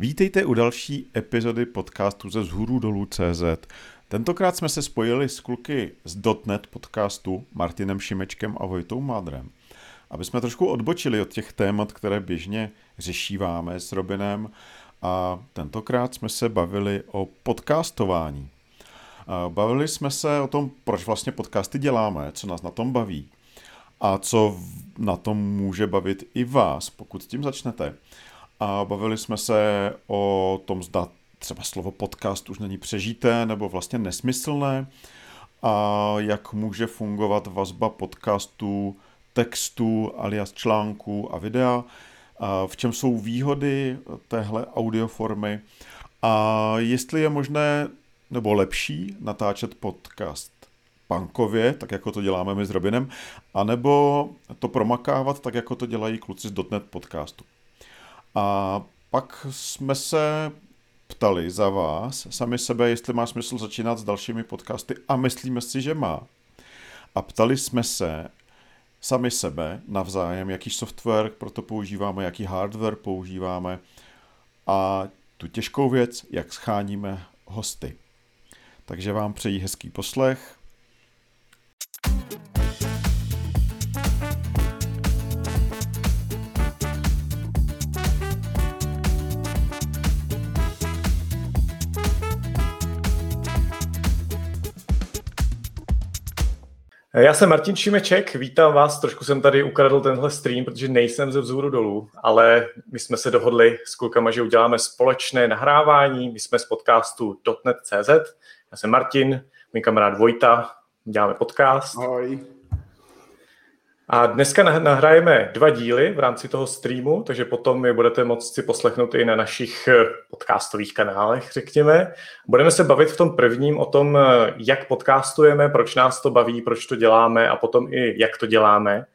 Vítejte u další epizody podcastu ze Zhůru dolů CZ. Tentokrát jsme se spojili s kluky z .NET podcastu Martinem Šimečkem a Vojtou Madrem, aby jsme trošku odbočili od těch témat, které běžně řešíváme s Robinem a tentokrát jsme se bavili o podcastování. Bavili jsme se o tom, proč vlastně podcasty děláme, co nás na tom baví a co na tom může bavit i vás, pokud s tím začnete. A bavili jsme se o tom, zda třeba slovo podcast už není přežité nebo vlastně nesmyslné a jak může fungovat vazba podcastů, textů alias článků a videa, a v čem jsou výhody téhle audioformy a jestli je možné nebo lepší natáčet podcast pankově, tak jako to děláme my s Robinem, anebo to promakávat tak, jako to dělají kluci z .NET podcastu. A pak jsme se ptali za vás, sami sebe, jestli má smysl začínat s dalšími podcasty a myslíme si, že má. A ptali jsme se sami sebe navzájem, jaký software pro to používáme, jaký hardware používáme a tu těžkou věc, jak scháníme hosty. Takže vám přeji hezký poslech Já jsem Martin Šimeček, vítám vás. Trošku jsem tady ukradl tenhle stream, protože nejsem ze vzhůru dolů, ale my jsme se dohodli s klukama, že uděláme společné nahrávání. My jsme z podcastu .net.cz. Já jsem Martin, můj kamarád Vojta, děláme podcast. Ahoj. A dneska nahrajeme dva díly v rámci toho streamu, takže potom je budete moct si poslechnout i na našich eh, podcastových kanálech, řekněme. Budeme se bavit v tom prvním o tom, eh, jak podcastujeme, proč nás to baví, proč to děláme a potom i jak to děláme,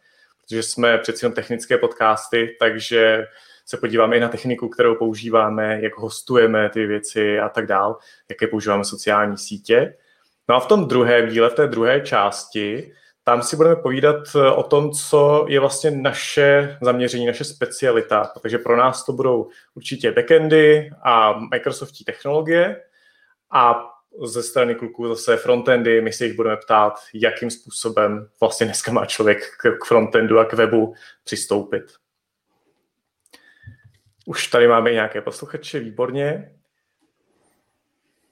protože jsme přeci jen technické podcasty, takže se podíváme i na techniku, kterou používáme, jak hostujeme ty věci a tak dál, jaké používáme sociální sítě. No a v tom druhém díle, v té druhé části, tam si budeme povídat eh, o tom, co je vlastně naše zaměření, naše specialita, protože pro nás to budou určitě backendy a Microsoftí technologie a ze strany kluků zase frontendy, my si jich budeme ptát, jakým způsobem vlastně dneska má člověk k frontendu a k webu přistoupit. Už tady máme nějaké posluchače, výborně.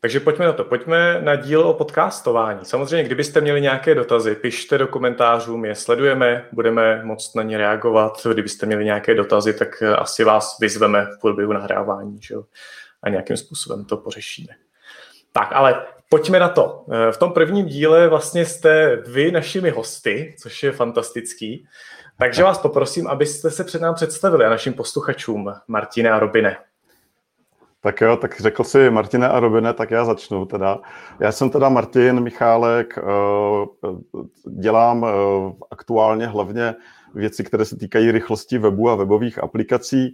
Takže pojďme na to. Pojďme na díl o podcastování. Samozřejmě, kdybyste měli nějaké dotazy, pište do komentářů, my je sledujeme, budeme moct na ně reagovat. Kdybyste měli nějaké dotazy, tak asi vás vyzveme v průběhu nahrávání že jo? a nějakým způsobem to pořešíme. Tak, ale pojďme na to. V tom prvním díle vlastně jste vy našimi hosty, což je fantastický. Takže vás poprosím, abyste se před nám představili a našim posluchačům, Martine a Robine. Tak jo, tak řekl si Martine a Robine, tak já začnu teda. Já jsem teda Martin Michálek, eh, dělám eh, aktuálně hlavně věci, které se týkají rychlosti webu a webových aplikací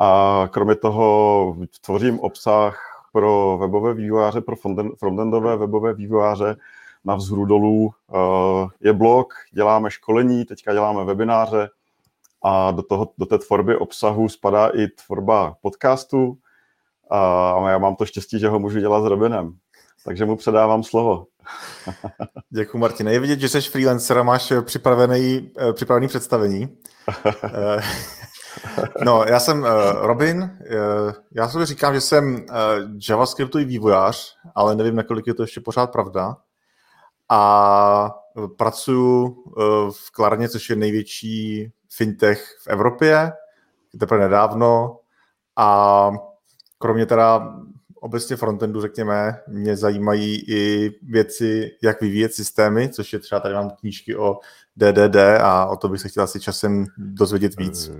a kromě toho tvořím obsah pro webové vývojáře, pro frontendové webové vývojáře na vzhůru dolů. Eh, je blog, děláme školení, teďka děláme webináře a do, toho, do té tvorby obsahu spadá i tvorba podcastu, a já mám to štěstí, že ho můžu dělat s Robinem. Takže mu předávám slovo. Děkuji, Martine. Je vidět, že jsi freelancer a máš připravený, eh, připravený představení. Eh, no, já jsem Robin. Já sobě říkám, že jsem JavaScriptový vývojář, ale nevím, nakolik je to ještě pořád pravda. A pracuji v Klarně, což je největší fintech v Evropě, teprve nedávno. A kromě teda obecně frontendu, řekněme, mě zajímají i věci, jak vyvíjet systémy, což je třeba tady mám knížky o DDD a o to bych se chtěl asi časem dozvědět víc.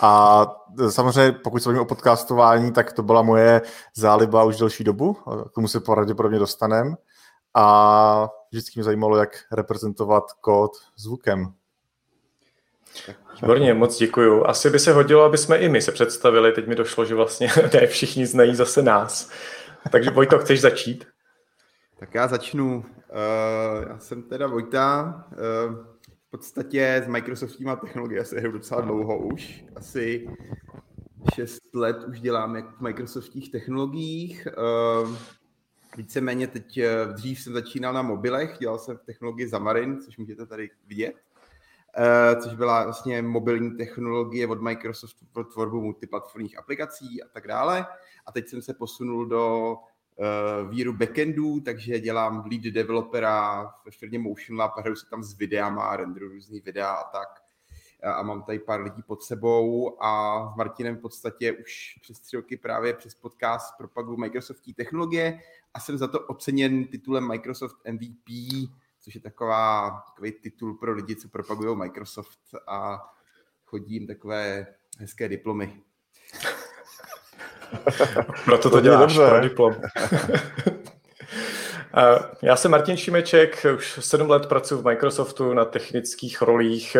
A samozřejmě, pokud se bavíme o podcastování, tak to byla moje záliba už delší dobu, k tomu se pravděpodobně dostaneme. A vždycky mě zajímalo, jak reprezentovat kód zvukem. Výborně, moc děkuju. Asi by se hodilo, aby jsme i my se představili. Teď mi došlo, že vlastně ne všichni znají zase nás. Takže Vojto, chceš začít? Tak já začnu. Uh, já jsem teda Vojta. Uh, v podstatě s Microsoftíma technologie se hru docela dlouho už. Asi šest let už dělám jak v Microsoftích technologiích. Víceméně teď dřív jsem začínal na mobilech, dělal jsem v technologii Xamarin, což můžete tady vidět. Eh, což byla vlastně mobilní technologie od Microsoftu pro tvorbu multiplatformních aplikací a tak dále. A teď jsem se posunul do uh, víru backendů, takže dělám lead developera ve firmě Motion Lab, hraju se tam s videama, renderu různý videa a tak. A mám tady pár lidí pod sebou a s Martinem v podstatě už přes tři roky právě přes podcast propaguju Microsoftí technologie a jsem za to oceněn titulem Microsoft MVP což je taková, takový titul pro lidi, co propagují Microsoft a chodí jim takové hezké diplomy. Proto to děláš, pro diplom. Já jsem Martin Šimeček, už sedm let pracuji v Microsoftu na technických rolích.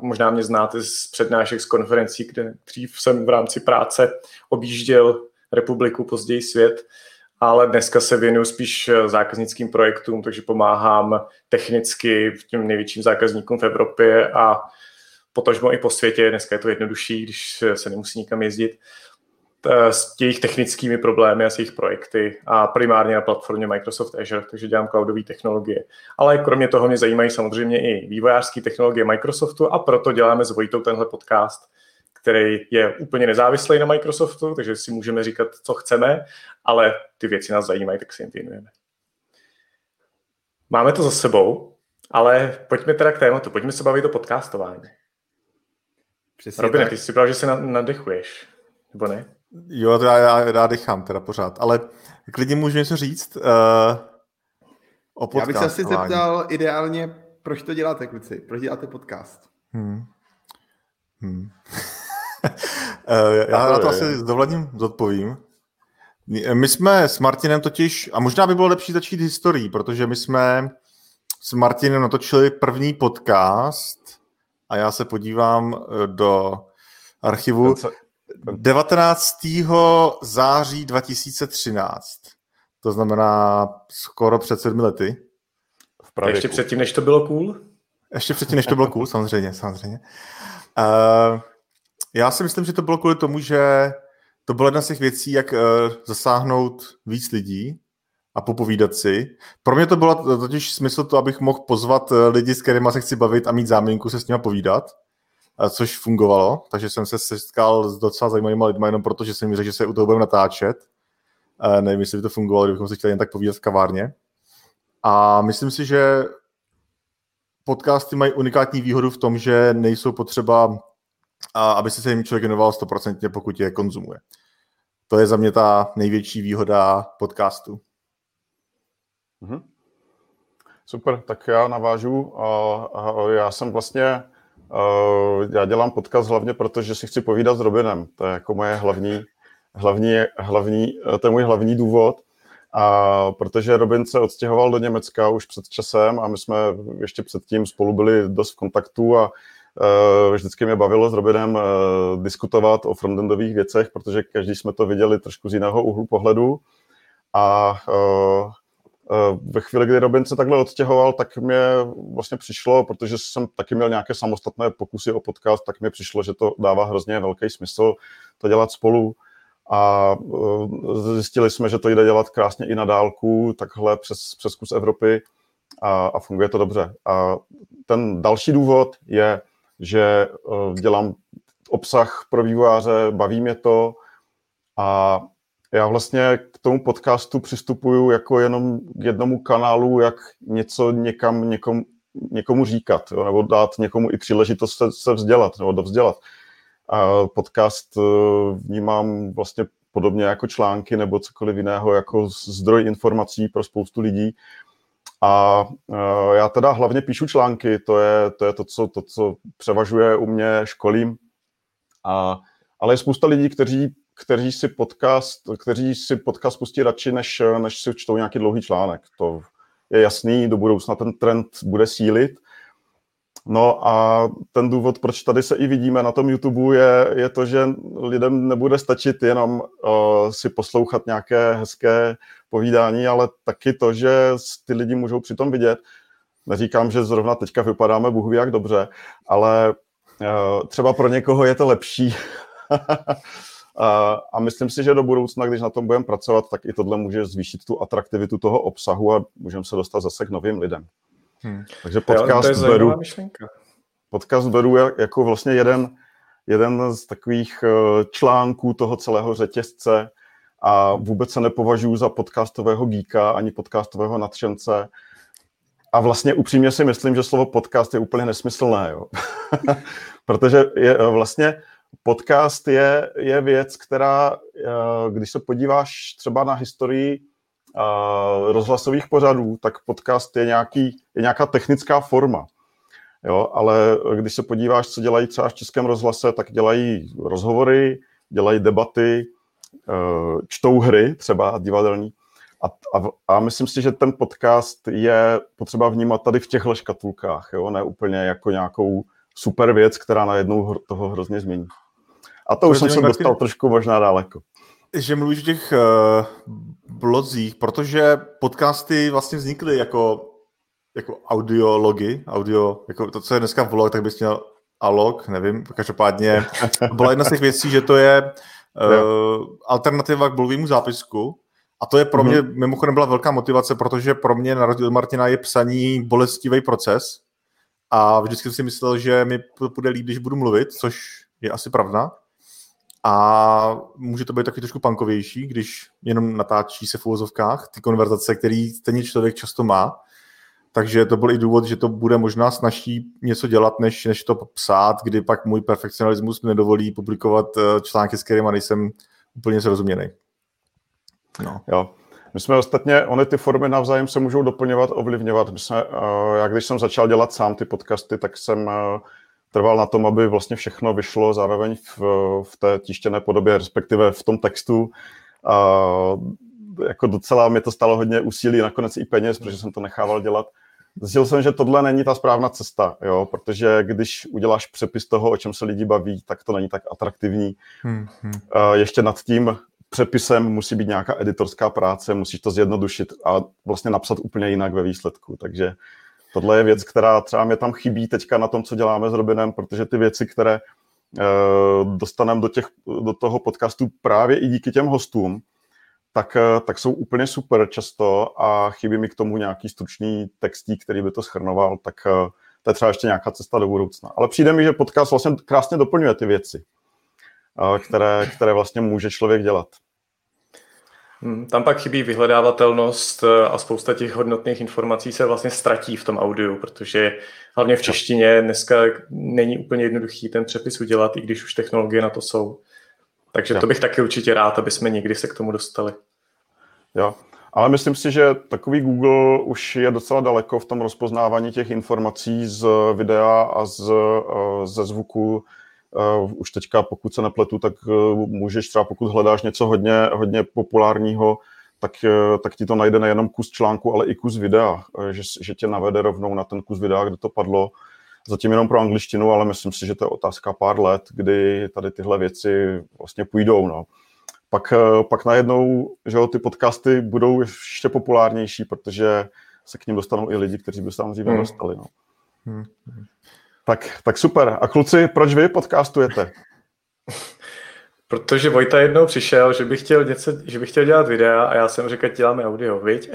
Možná mě znáte z přednášek z konferencí, kde dřív jsem v rámci práce objížděl republiku, později svět ale dneska se věnuju spíš eh, zákaznickým projektům, takže pomáhám technicky těm největším zákazníkům v Evropě a potažmo i po světě. Dneska je to jednodušší, když se nemusí nikam jezdit eh, s jejich technickými problémy a s jejich projekty a primárně na platformě Microsoft Azure, takže dělám cloudové technologie. Ale kromě toho mě zajímají samozřejmě i vývojářské technologie Microsoftu a proto děláme s Vojtou tenhle podcast, který je úplně nezávislý na Microsoftu, takže si můžeme říkat, co chceme, ale ty věci nás zajímají, tak si jim věnujeme. Máme to za sebou, ale pojďme teda k tématu, pojďme se bavit o podcastování. Přesně Robine, tak. ty si pravil, že se nadechuješ, nebo ne? Jo, já, já, já dechám teda pořád, ale klidně můžu něco říct uh, o podcastování. Já bych se asi zeptal ideálně, proč to děláte, kluci? Proč děláte podcast? Hmm. Hmm. Eh, já na to asi s dovolením zodpovím. My jsme s Martinem totiž, a možná by bylo lepší začít historií, protože my jsme s Martinem natočili první podcast a já se podívám eh, do archivu 19. září 2013. To znamená skoro před sedmi lety. V Ještě předtím, než to bylo cool? Ještě předtím, než to bylo cool, samozřejmě, samozřejmě. Uh, já si myslím, že to bylo kvůli tomu, že to byla jedna z těch věcí, jak uh, zasáhnout víc lidí a popovídat si. Pro mě to bylo totiž smysl to, abych mohl pozvat eh, lidi, s kterými se chci bavit a mít záminku se s nimi povídat, uh, což fungovalo, takže jsem se setkal s docela zajímavými lidmi jenom proto, že jsem mi řekl, že se u toho budeme natáčet. Nevím, jestli by to fungovalo, kdybychom se chtěli jen tak povídat v kavárně. A myslím si, že podcasty mají unikátní výhodu v tom, že nejsou potřeba a aby se jim člověk věnoval stoprocentně, pokud je konzumuje. To je za mě ta největší výhoda podcastu. Mhm. Super, tak já navážu. Já jsem vlastně, já dělám podcast hlavně proto, že si chci povídat s Robinem. To je jako moje hlavní, hlavní, hlavní to je můj hlavní důvod. A protože Robin se odstěhoval do Německa už před časem a my jsme ještě předtím spolu byli dost v kontaktu a vždycky mě bavilo s Robinem uh, diskutovat o frontendových věcech, protože každý jsme to viděli trošku z jiného úhlu pohledu. A uh, ve chvíli, kdy Robin se takhle odstěhoval, tak mě vlastně přišlo, protože jsem taky měl nějaké samostatné pokusy o podcast, tak mi přišlo, že to dává hrozně velký smysl to dělat spolu. A zjistili jsme, že to jde dělat krásně i na dálku, takhle přes, přes kus Evropy a, a funguje to dobře. A ten další důvod je, že eh, dělám obsah pro vývojáře, baví mě to a já vlastně k tomu podcastu přistupuju jako jenom k jednomu kanálu, jak něco někam někomu, někomu říkat, jo, nebo dát někomu i příležitost se, se vzdělat nebo dovzdělat. A podcast eh, vnímám vlastně podobně jako články nebo cokoliv jiného, jako zdroj informací pro spoustu lidí. A uh, já teda hlavně píšu články, to je to, je to, co, to co převažuje u mě, školím. A, ale je spousta lidí, kteří, kteří, si podcast, kteří si podcast pustí radši, než, než si čtou nějaký dlouhý článek. To je jasný, do budoucna ten trend bude sílit. No a ten důvod, proč tady se i vidíme na tom YouTube, je, je to, že lidem nebude stačit jenom uh, si poslouchat nějaké hezké povídání, ale taky to, že ty lidi můžou přitom vidět. Neříkám, že zrovna teďka vypadáme Bůh ví jak dobře, ale uh, třeba pro někoho je to lepší, A, a myslím si, že do budoucna, když na tom budeme pracovat, tak i tohle může zvýšit tu atraktivitu toho obsahu a můžeme se dostat zase k novým lidem. Hmm. Takže podcast jo, beru, podcast beru jako vlastně jeden, jeden z takových eh, článků toho celého řetězce a vůbec se nepovažuji za podcastového geeka ani podcastového nadšence. A vlastně upřímně si myslím, že slovo podcast je úplně nesmyslné, jo. Protože je, eh, vlastně podcast je, je věc, která, eh, když se podíváš třeba na historii rozhlasových pořadů, tak podcast je, nějaký, je nějaká technická forma. Jo, ale když se podíváš, co dělají třeba v Českém rozhlase, tak dělají rozhovory, dělají debaty, eh, čtou hry, třeba divadelní. A, a, a myslím si, že ten podcast je potřeba vnímat tady v těchto škatulkách, jo? ne úplně jako nějakou super věc, která najednou toho hrozně změní. A to už jsem se dostal trošku možná daleko. Že mluvíš o těch uh, blozích, protože podcasty vlastně vznikly jako jako audiology, audio, jako to, co je dneska vlog, tak bys měl alog, nevím, každopádně byla jedna z těch věcí, že to je uh, alternativa k blogovému zápisku a to je pro mě, mm-hmm. mimochodem byla velká motivace, protože pro mě na rozdíl Martina je psaní bolestivý proces a vždycky jsem si myslel, že mi to bude líp, když budu mluvit, což je asi pravda. A může to být taky trošku pankovější, když jenom natáčí se v úvozovkách ty konverzace, který stejně člověk často má. Takže to byl i důvod, že to bude možná snažší něco dělat, než, než to psát, kdy pak můj perfekcionalismus mi nedovolí publikovat eh, články, s kterými nejsem úplně zrozuměný. No. Jo. My jsme ostatně, ony ty formy navzájem se můžou doplňovat, ovlivňovat. My jsme, uh, já když jsem začal dělat sám ty podcasty, tak jsem uh, trval na tom, aby vlastně všechno vyšlo zároveň v, v té tištěné podobě, respektive v tom textu. Uh, jako docela mi to stalo hodně úsilí, nakonec i peněz, protože jsem to nechával dělat. Zjistil jsem, že tohle není ta správná cesta, jo, protože když uděláš přepis toho, o čem se lidi baví, tak to není tak atraktivní. Hmm, hmm. Ještě nad tím přepisem musí být nějaká editorská práce, musíš to zjednodušit a vlastně napsat úplně jinak ve výsledku. Takže tohle je věc, která třeba mě tam chybí teďka na tom, co děláme s Robinem, protože ty věci, které uh, dostaneme do, těch, do toho podcastu právě i díky těm hostům, tak, eh, tak jsou úplně super často a chybí mi k tomu nějaký stručný textík, který by to schrnoval, tak eh, to je třeba ještě nějaká cesta do budoucna. Ale přijde mi, že podcast vlastně krásně doplňuje ty věci, eh, které, které vlastně může člověk dělat. Hmm, tam pak chybí vyhledávatelnost a spousta těch hodnotných informací se vlastně ztratí v tom audiu, protože hlavně v češtině dneska není úplně jednoduchý ten přepis udělat, i když už technologie na to jsou. Takže to bych taky určitě rád, aby jsme někdy se k tomu dostali. Jo, ale myslím si, že takový Google už je docela daleko v tom rozpoznávání těch informací z videa a z, eh, ze zvuku. Eh, už teďka, pokud se nepletu, tak eh, můžeš třeba, pokud hledáš něco hodně, hodně populárního, tak, tak ti to najde nejenom kus článku, ale i kus videa, že, že tě navede rovnou na ten kus videa, kde to padlo zatím jenom pro angličtinu, ale myslím si, že to je otázka pár let, kdy tady tyhle věci vlastně půjdou. No. Pak, pak najednou, že jo, ty podcasty budou ještě populárnější, protože se k ním dostanou i lidi, kteří by se tam dříve hmm. dostali. No. Hmm. Tak, tak super. A kluci, proč vy podcastujete? Protože Vojta jednou přišel, že by chtěl, něco, že by chtěl dělat videa a já jsem řekl, děláme audio, viď?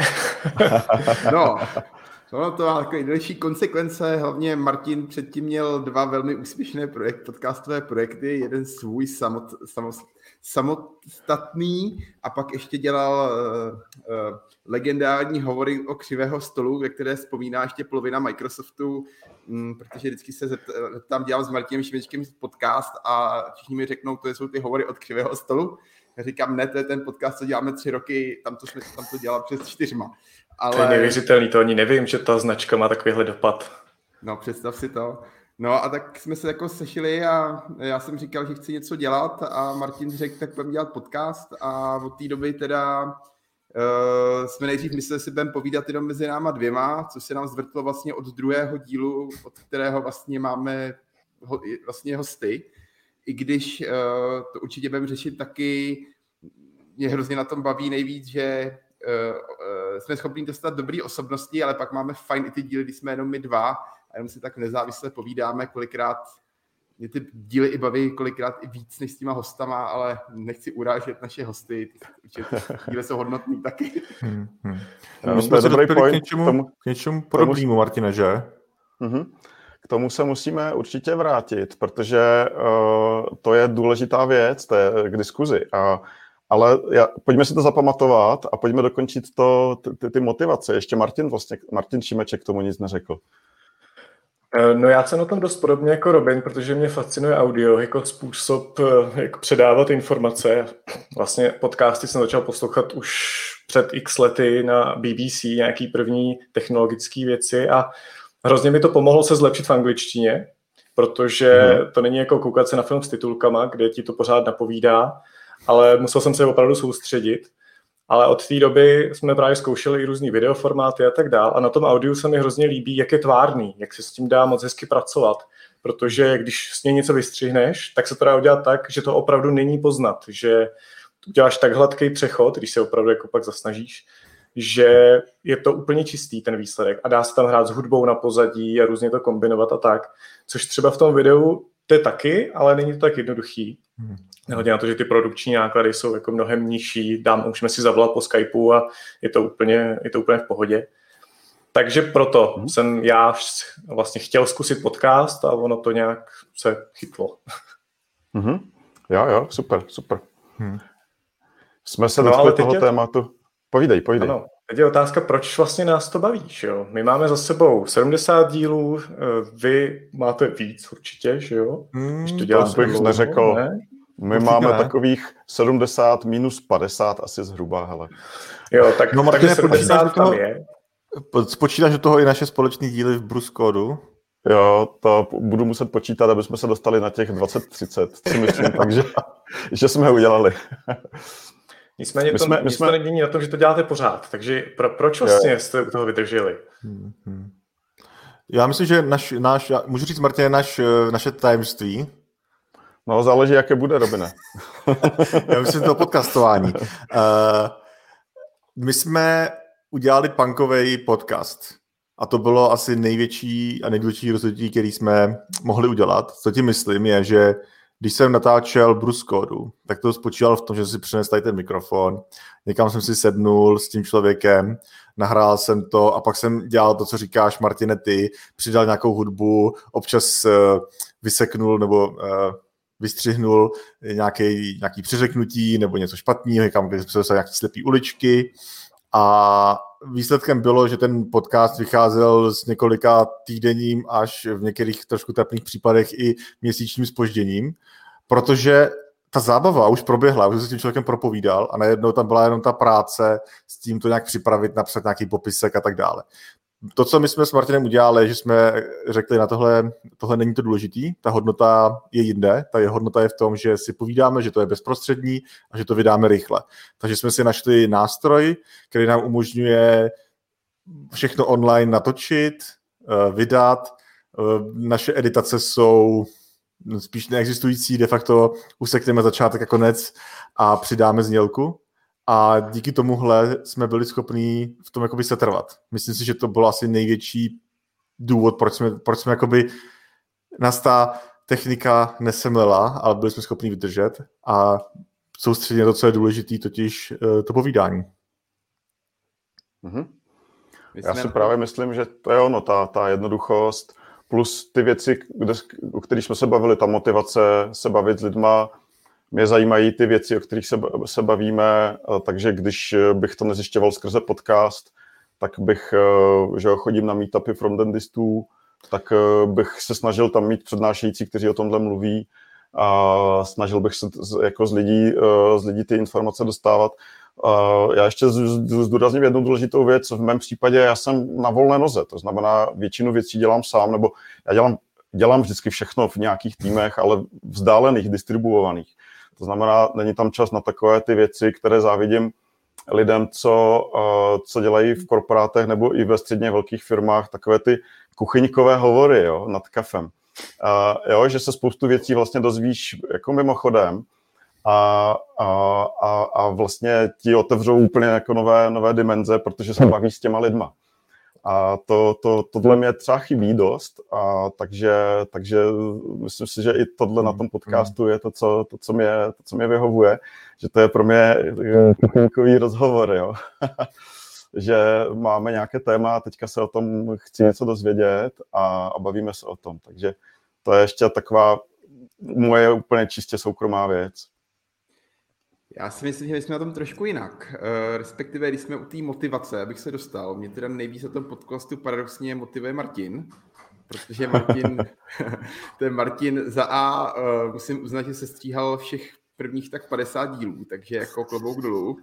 no, Ono to má takové další konsekvence, hlavně Martin předtím měl dva velmi úspěšné projekt, podcastové projekty, jeden svůj samot, samot, samostatný a pak ještě dělal uh, uh, legendární hovory o křivého stolu, ve které vzpomíná ještě polovina Microsoftu, um, protože vždycky se tam dělám s Martinem Šimečkem podcast a všichni mi řeknou, to jsou ty hovory od křivého stolu. Já říkám, ne, to je ten podcast, co děláme tři roky, tam to, jsme, tam to dělal přes čtyřma. Ale... To je neuvěřitelný, to ani nevím, že ta značka má takovýhle dopad. No, představ si to. No a tak jsme se jako sešili a já jsem říkal, že chci něco dělat a Martin řekl, tak budeme dělat podcast a od té doby teda uh, jsme nejdřív mysleli, že si budeme povídat jenom mezi náma dvěma, co se nám zvrtlo vlastně od druhého dílu, od kterého vlastně máme ho, vlastně hosty. I když uh, to určitě budeme řešit taky, mě hrozně na tom baví nejvíc, že uh, jsme schopni dostat dobrý osobnosti, ale pak máme fajn i ty díly, kdy jsme jenom my dva a jenom si tak nezávisle povídáme, kolikrát mě ty díly i baví kolikrát i víc než s těma hostama, ale nechci urážet naše hosty, určitě díly jsou hodnotný taky. Hmm, hmm. My jsme se dobrý point k něčemu, tomu, k něčemu podobnému, Martine, že? Uh-huh. K tomu se musíme určitě vrátit, protože uh, to je důležitá věc, to je k diskuzi. A, ale já, pojďme si to zapamatovat a pojďme dokončit to, ty, ty motivace. Ještě Martin, vlastně, Martin Šimeček k tomu nic neřekl. Eh, no já jsem na tom dost podobně jako Robin, protože mě fascinuje audio jako způsob, eh, jak předávat informace. Vlastně podcasty jsem začal poslouchat už před x lety na BBC, nějaký první technologické věci a hrozně mi to pomohlo se zlepšit v angličtině, protože hmm. to není jako koukat se na film s titulkama, kde ti to pořád napovídá, ale musel jsem se opravdu soustředit. Ale od té doby jsme právě zkoušeli i různý videoformáty a tak dál. A na tom audiu se mi hrozně líbí, jak je tvárný, jak se s tím dá moc hezky pracovat. Protože když s něj něco vystřihneš, tak se to dá udělat tak, že to opravdu není poznat. Že uděláš tak hladký přechod, když se opravdu jako pak zasnažíš, že je to úplně čistý ten výsledek a dá se tam hrát s hudbou na pozadí a různě to kombinovat a tak. Což třeba v tom videu to je taky, ale není to tak jednoduchý. Nehledě na to, že ty produkční náklady jsou jako mnohem nižší, dám, můžeme si zavolat po Skypeu a je to úplně, je to úplně v pohodě. Takže proto hmm. jsem já vlastně chtěl zkusit podcast a ono to nějak se chytlo. Mm-hmm. Jo, jo, super, super. Hmm. Jsme se no, dotkli toho je... tématu. Povídej, povídej. Ano, teď je otázka, proč vlastně nás to baví. Že jo? My máme za sebou 70 dílů, eh, vy máte víc určitě, že jo? Hmm, Když to děláte bych neřekl. Ne? My Určitě máme ne. takových 70 minus 50 asi zhruba, hele. Jo, tak, no, takže 70 tam je. Spočítáš do toho i naše společné díly v Bruskodu? Jo, to budu muset počítat, aby jsme se dostali na těch 20-30, si myslím, takže že jsme ho udělali. Nicméně my to, jsme, my jsme... to není na tom, že to děláte pořád, takže pro, proč vlastně jo. jste u toho vydrželi? Hmm. Já myslím, že naš, náš, já, můžu říct, Martin, naš, naše tajemství, No, záleží, jaké bude, Robine. Já myslím to podcastování. Uh, my jsme udělali punkový podcast. A to bylo asi největší a nejdůležitější rozhodnutí, který jsme mohli udělat. Co tím myslím, je, že když jsem natáčel Bruskodu, tak to spočívalo v tom, že si přinesl tady ten mikrofon, někam jsem si sednul s tím člověkem, nahrál jsem to a pak jsem dělal to, co říkáš, Martine, ty, přidal nějakou hudbu, občas uh, vyseknul nebo uh, vystřihnul nějaký, nějaký přeřeknutí nebo něco špatného, někam, kde se nějaké slepý uličky. A výsledkem bylo, že ten podcast vycházel s několika týdenním až v některých trošku trapných případech i měsíčním spožděním, protože ta zábava už proběhla, už se s tím člověkem propovídal a najednou tam byla jenom ta práce s tím to nějak připravit, napsat nějaký popisek a tak dále to, co my jsme s Martinem udělali, že jsme řekli na tohle, tohle není to důležitý, ta hodnota je jinde, ta je hodnota je v tom, že si povídáme, že to je bezprostřední a že to vydáme rychle. Takže jsme si našli nástroj, který nám umožňuje všechno online natočit, eh, vydat. Eh, naše editace jsou spíš neexistující, de facto usekneme začátek a konec a přidáme znělku a díky tomuhle jsme byli schopní v tom jakoby setrvat. Myslím si, že to bylo asi největší důvod, proč jsme, proč jsme jakoby nás ta technika nesemlela, ale byli jsme schopni vydržet a soustředit na to, co je důležité, totiž uh, to povídání. Mm-hmm. Já si právě myslím, že to je ono, ta, ta jednoduchost, plus ty věci, kde, o kterých jsme se bavili, ta motivace se bavit s lidma, mě zajímají ty věci, o kterých se, se bavíme, takže když bych to nezjišťoval skrze podcast, tak bych, eh, že chodím na meetupy from dentistů, tak eh, bych se snažil tam mít přednášející, kteří o tomhle mluví a snažil bych se jako z lidí, eh, z lidí ty informace dostávat. Já ještě zdůrazním jednu důležitou věc. V mém případě já jsem na volné noze, to znamená většinu věcí dělám sám, nebo já dělám, dělám vždycky všechno v nějakých týmech, ale vzdálených, distribuovaných. To znamená, není tam čas na takové ty věci, které závidím lidem, co, uh, co dělají v korporátech nebo i ve středně velkých firmách, takové ty kuchyňkové hovory jo, nad kafem. Uh, jo, že se spoustu věcí vlastně dozvíš jako mimochodem a, a, a, a vlastně ti otevřou úplně jako nové, nové dimenze, protože se baví s těma lidma. A to, to, tohle mě třeba chybí dost, a takže, takže myslím si, že i tohle na tom podcastu je to, co, to, co, mě, to, co mě vyhovuje, že to je pro mě kuchyňkový rozhovor, jo. že máme nějaké téma a teďka se o tom chci něco dozvědět a, a bavíme se o tom. Takže to je ještě taková moje úplně čistě soukromá věc. Já si myslím, že my jsme na tom trošku jinak. Uh, respektive, když jsme u té motivace, abych se dostal, mě teda nejvíc na tom podcastu paradoxně motivuje Martin, protože Martin, ten Martin za A, uh, musím uznat, že se stříhal všech prvních tak 50 dílů, takže jako klobouk dolů.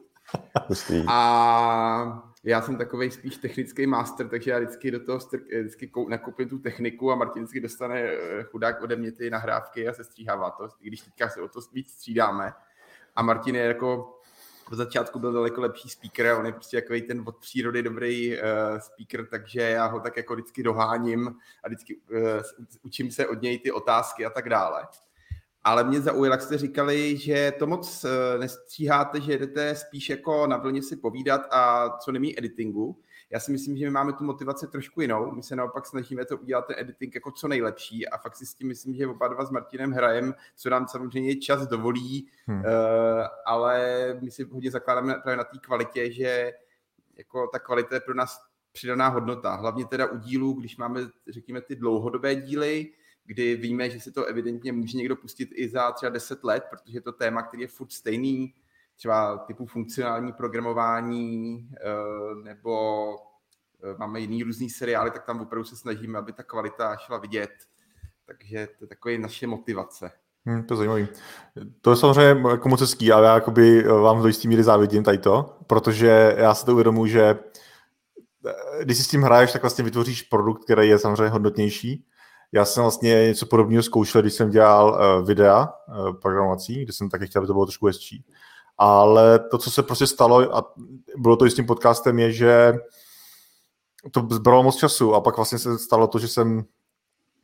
A já jsem takový spíš technický master, takže já vždycky do toho vždycky nakoupím tu techniku a Martin vždycky dostane eh, chudák ode mě ty nahrávky a se stříhává to, i když teďka se o to víc střídáme. A Martin je jako v začátku byl daleko lepší speaker on je prostě takový ten od přírody dobrý uh, speaker, takže já ho tak jako vždycky doháním a vždycky uh, učím se od něj ty otázky a tak dále. Ale mě zaujalo, jak jste říkali, že to moc uh, nestříháte, že jdete spíš jako na vlně si povídat a co nemí editingu. Já si myslím, že my máme tu motivaci trošku jinou. My se naopak snažíme to udělat ten editing jako co nejlepší a fakt si s tím myslím, že oba dva s Martinem hrajem, co nám samozřejmě čas dovolí, hmm. uh, ale my si hodně zakládáme právě na té kvalitě, že jako ta kvalita je pro nás přidaná hodnota. Hlavně teda u dílů, když máme, řekněme, ty dlouhodobé díly, kdy víme, že si to evidentně může někdo pustit i za třeba 10 let, protože je to téma, který je furt stejný, třeba typu funkcionální programování eh, nebo eh, máme jiný různý seriály, tak tam opravdu se snažíme, aby ta kvalita šla vidět. Takže to je takové naše motivace. Hmm, to je zajímavé. To je samozřejmě jako moc hezký, ale já jakoby eh, vám do jistý míry závidím tady to, protože já se to uvědomuji, že když si s tím hraješ, tak vlastně vytvoříš produkt, který je samozřejmě hodnotnější. Já jsem vlastně něco podobného zkoušel, když jsem dělal videa programovací, kde jsem taky chtěl, aby to bylo trošku hezčí ale to, co se prostě stalo, a bylo to i s tím podcastem, je, že to zbralo moc času a pak vlastně se stalo to, že jsem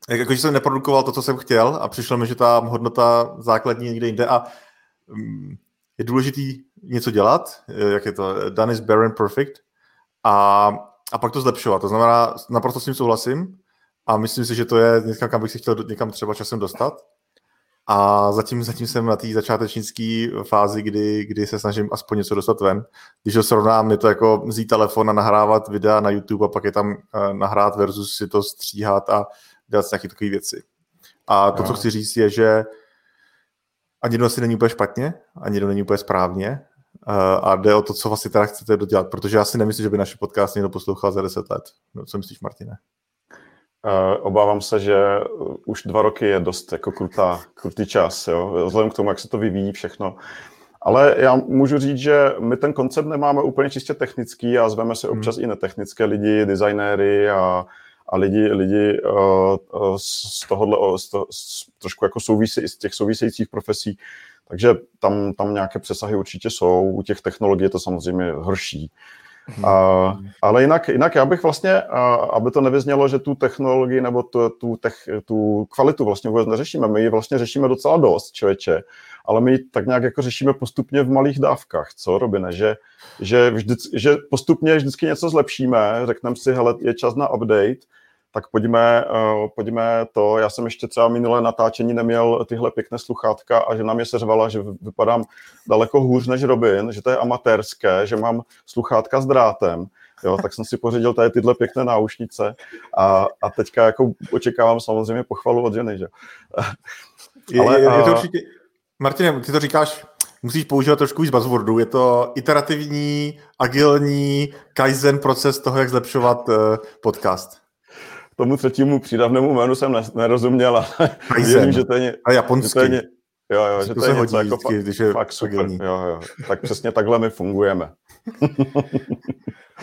jakože jsem neprodukoval to, co jsem chtěl a přišlo mi, že ta hodnota základní někde jinde a mm, je důležitý něco dělat, jak je to, done is bare and perfect a, a pak to zlepšovat. To znamená, naprosto s tím souhlasím a myslím si, že to je někam, kam bych si chtěl někam třeba časem dostat a zatím, zatím jsem na té začátečnické fázi, kdy, kdy se snažím aspoň něco dostat ven. Když ho srovnám, je to jako vzít telefon a nahrávat videa na YouTube a pak je tam uh, nahrát versus si to stříhat a dělat nějaké takové věci. A to, no. co chci říct, je, že ani jedno asi není úplně špatně, ani jedno není úplně správně. Uh, a jde o to, co vlastně teda chcete dodělat, protože já si nemyslím, že by naše podcast někdo poslouchal za 10 let. No, co myslíš, Martine? Uh, obávám se, že už dva roky je dost jako krutá, krutý čas, jo? vzhledem k tomu, jak se to vyvíjí všechno. Ale já můžu říct, že my ten koncept nemáme úplně čistě technický a zveme se občas hmm. i netechnické lidi, designéry a, a lidi, lidi uh, z tohohle, z to, z, trošku jako souvisí, z těch souvisejících profesí. Takže tam, tam nějaké přesahy určitě jsou. U těch technologií je to samozřejmě horší. A, ale jinak, jinak já bych vlastně, a, aby to nevyznělo, že tu technologii nebo tu, tu, tech, tu kvalitu vlastně vůbec neřešíme. My ji vlastně řešíme docela dost, člověče, ale my ji tak nějak jako řešíme postupně v malých dávkách, co, Robine? Že, že, vždyc, že postupně vždycky něco zlepšíme, řekneme si, hele, je čas na update, tak pojďme, uh, pojďme to. Já jsem ještě třeba minulé natáčení neměl tyhle pěkné sluchátka a že na mě se řvala, že vypadám daleko hůř než Robin, že to je amatérské, že mám sluchátka s drátem. Jo, tak jsem si pořídil tady tyhle pěkné náušnice a, a teďka jako očekávám samozřejmě pochvalu od ženy, že? Je, Ale, je, je to určitě... Martine, ty to říkáš, musíš používat trošku víc buzzwordů. Je to iterativní, agilní, kaizen proces toho, jak zlepšovat uh, podcast tomu třetímu přídavnému jménu jsem nerozuměl, ale věřím, že to je, a japonsky. Že to je, jo, jo, že to, to je něco jako vždycky, když je fakt super. Jo, jo. Tak přesně takhle my fungujeme.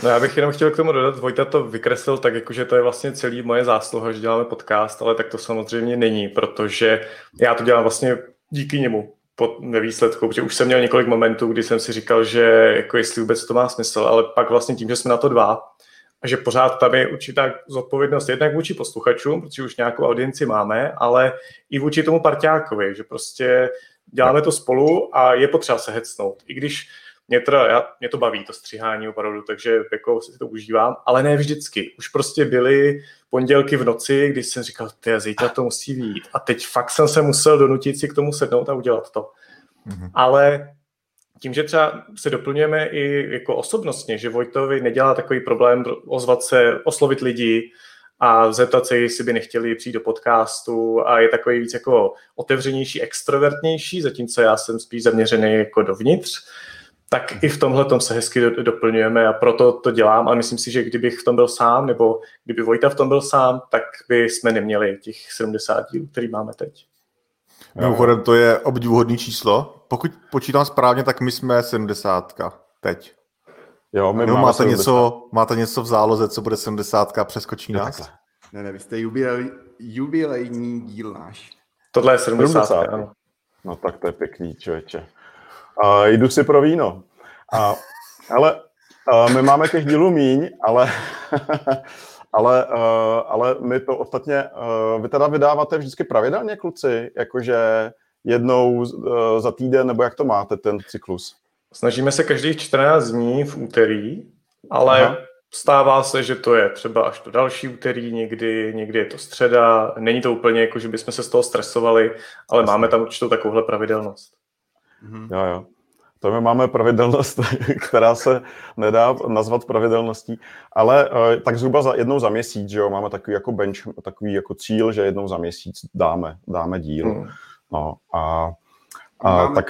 No já bych jenom chtěl k tomu dodat, Vojta to vykreslil tak, jako, že to je vlastně celý moje zásluha, že děláme podcast, ale tak to samozřejmě není, protože já to dělám vlastně díky němu pod, ve výsledku, protože už jsem měl několik momentů, kdy jsem si říkal, že jako jestli vůbec to má smysl, ale pak vlastně tím, že jsme na to dva, a že pořád tam je určitá zodpovědnost jednak vůči posluchačům, protože už nějakou audienci máme, ale i vůči tomu parťákovi, že prostě děláme to spolu a je potřeba se hecnout. I když mě, teda, já, mě to baví, to stříhání opravdu, takže jako si to užívám, ale ne vždycky. Už prostě byly pondělky v noci, když jsem říkal, ty zítra to musí být. A teď fakt jsem se musel donutit si k tomu sednout a udělat to. Mm-hmm. Ale tím, že třeba se doplňujeme i jako osobnostně, že Vojtovi nedělá takový problém ozvat se, oslovit lidi a zeptat se, jestli by nechtěli přijít do podcastu a je takový víc jako otevřenější, extrovertnější, zatímco já jsem spíš zaměřený jako dovnitř, tak i v tomhle tom se hezky doplňujeme a proto to dělám a myslím si, že kdybych v tom byl sám, nebo kdyby Vojta v tom byl sám, tak by jsme neměli těch 70 dílů, který máme teď. Mimochodem, to je obdivuhodný číslo. Pokud počítám správně, tak my jsme 70 teď. Jo, my Nebo máte, něco, máte něco v záloze, co bude 70 přeskočí nás? Ne, ne, vy jste jubilej, jubilejní díl náš. Tohle je 70. 70. Ano. No tak to je pěkný, člověče. A jdu si pro víno. A, ale a my máme těch dílů míň, ale, ale, uh, ale my to ostatně, uh, vy teda vydáváte vždycky pravidelně, kluci, jakože jednou uh, za týden, nebo jak to máte, ten cyklus? Snažíme se každých 14 dní v úterý, ale Aha. stává se, že to je třeba až to další úterý, někdy, někdy je to středa. Není to úplně jako, že bychom se z toho stresovali, ale Jasně. máme tam určitou takovouhle pravidelnost. Mhm. Jo, jo. To my máme pravidelnost, která se nedá nazvat pravidelností, ale uh, tak zhruba za jednou za měsíc, že jo, máme takový jako bench, takový jako cíl, že jednou za měsíc dáme, dáme díl. Hmm. No, a, a tak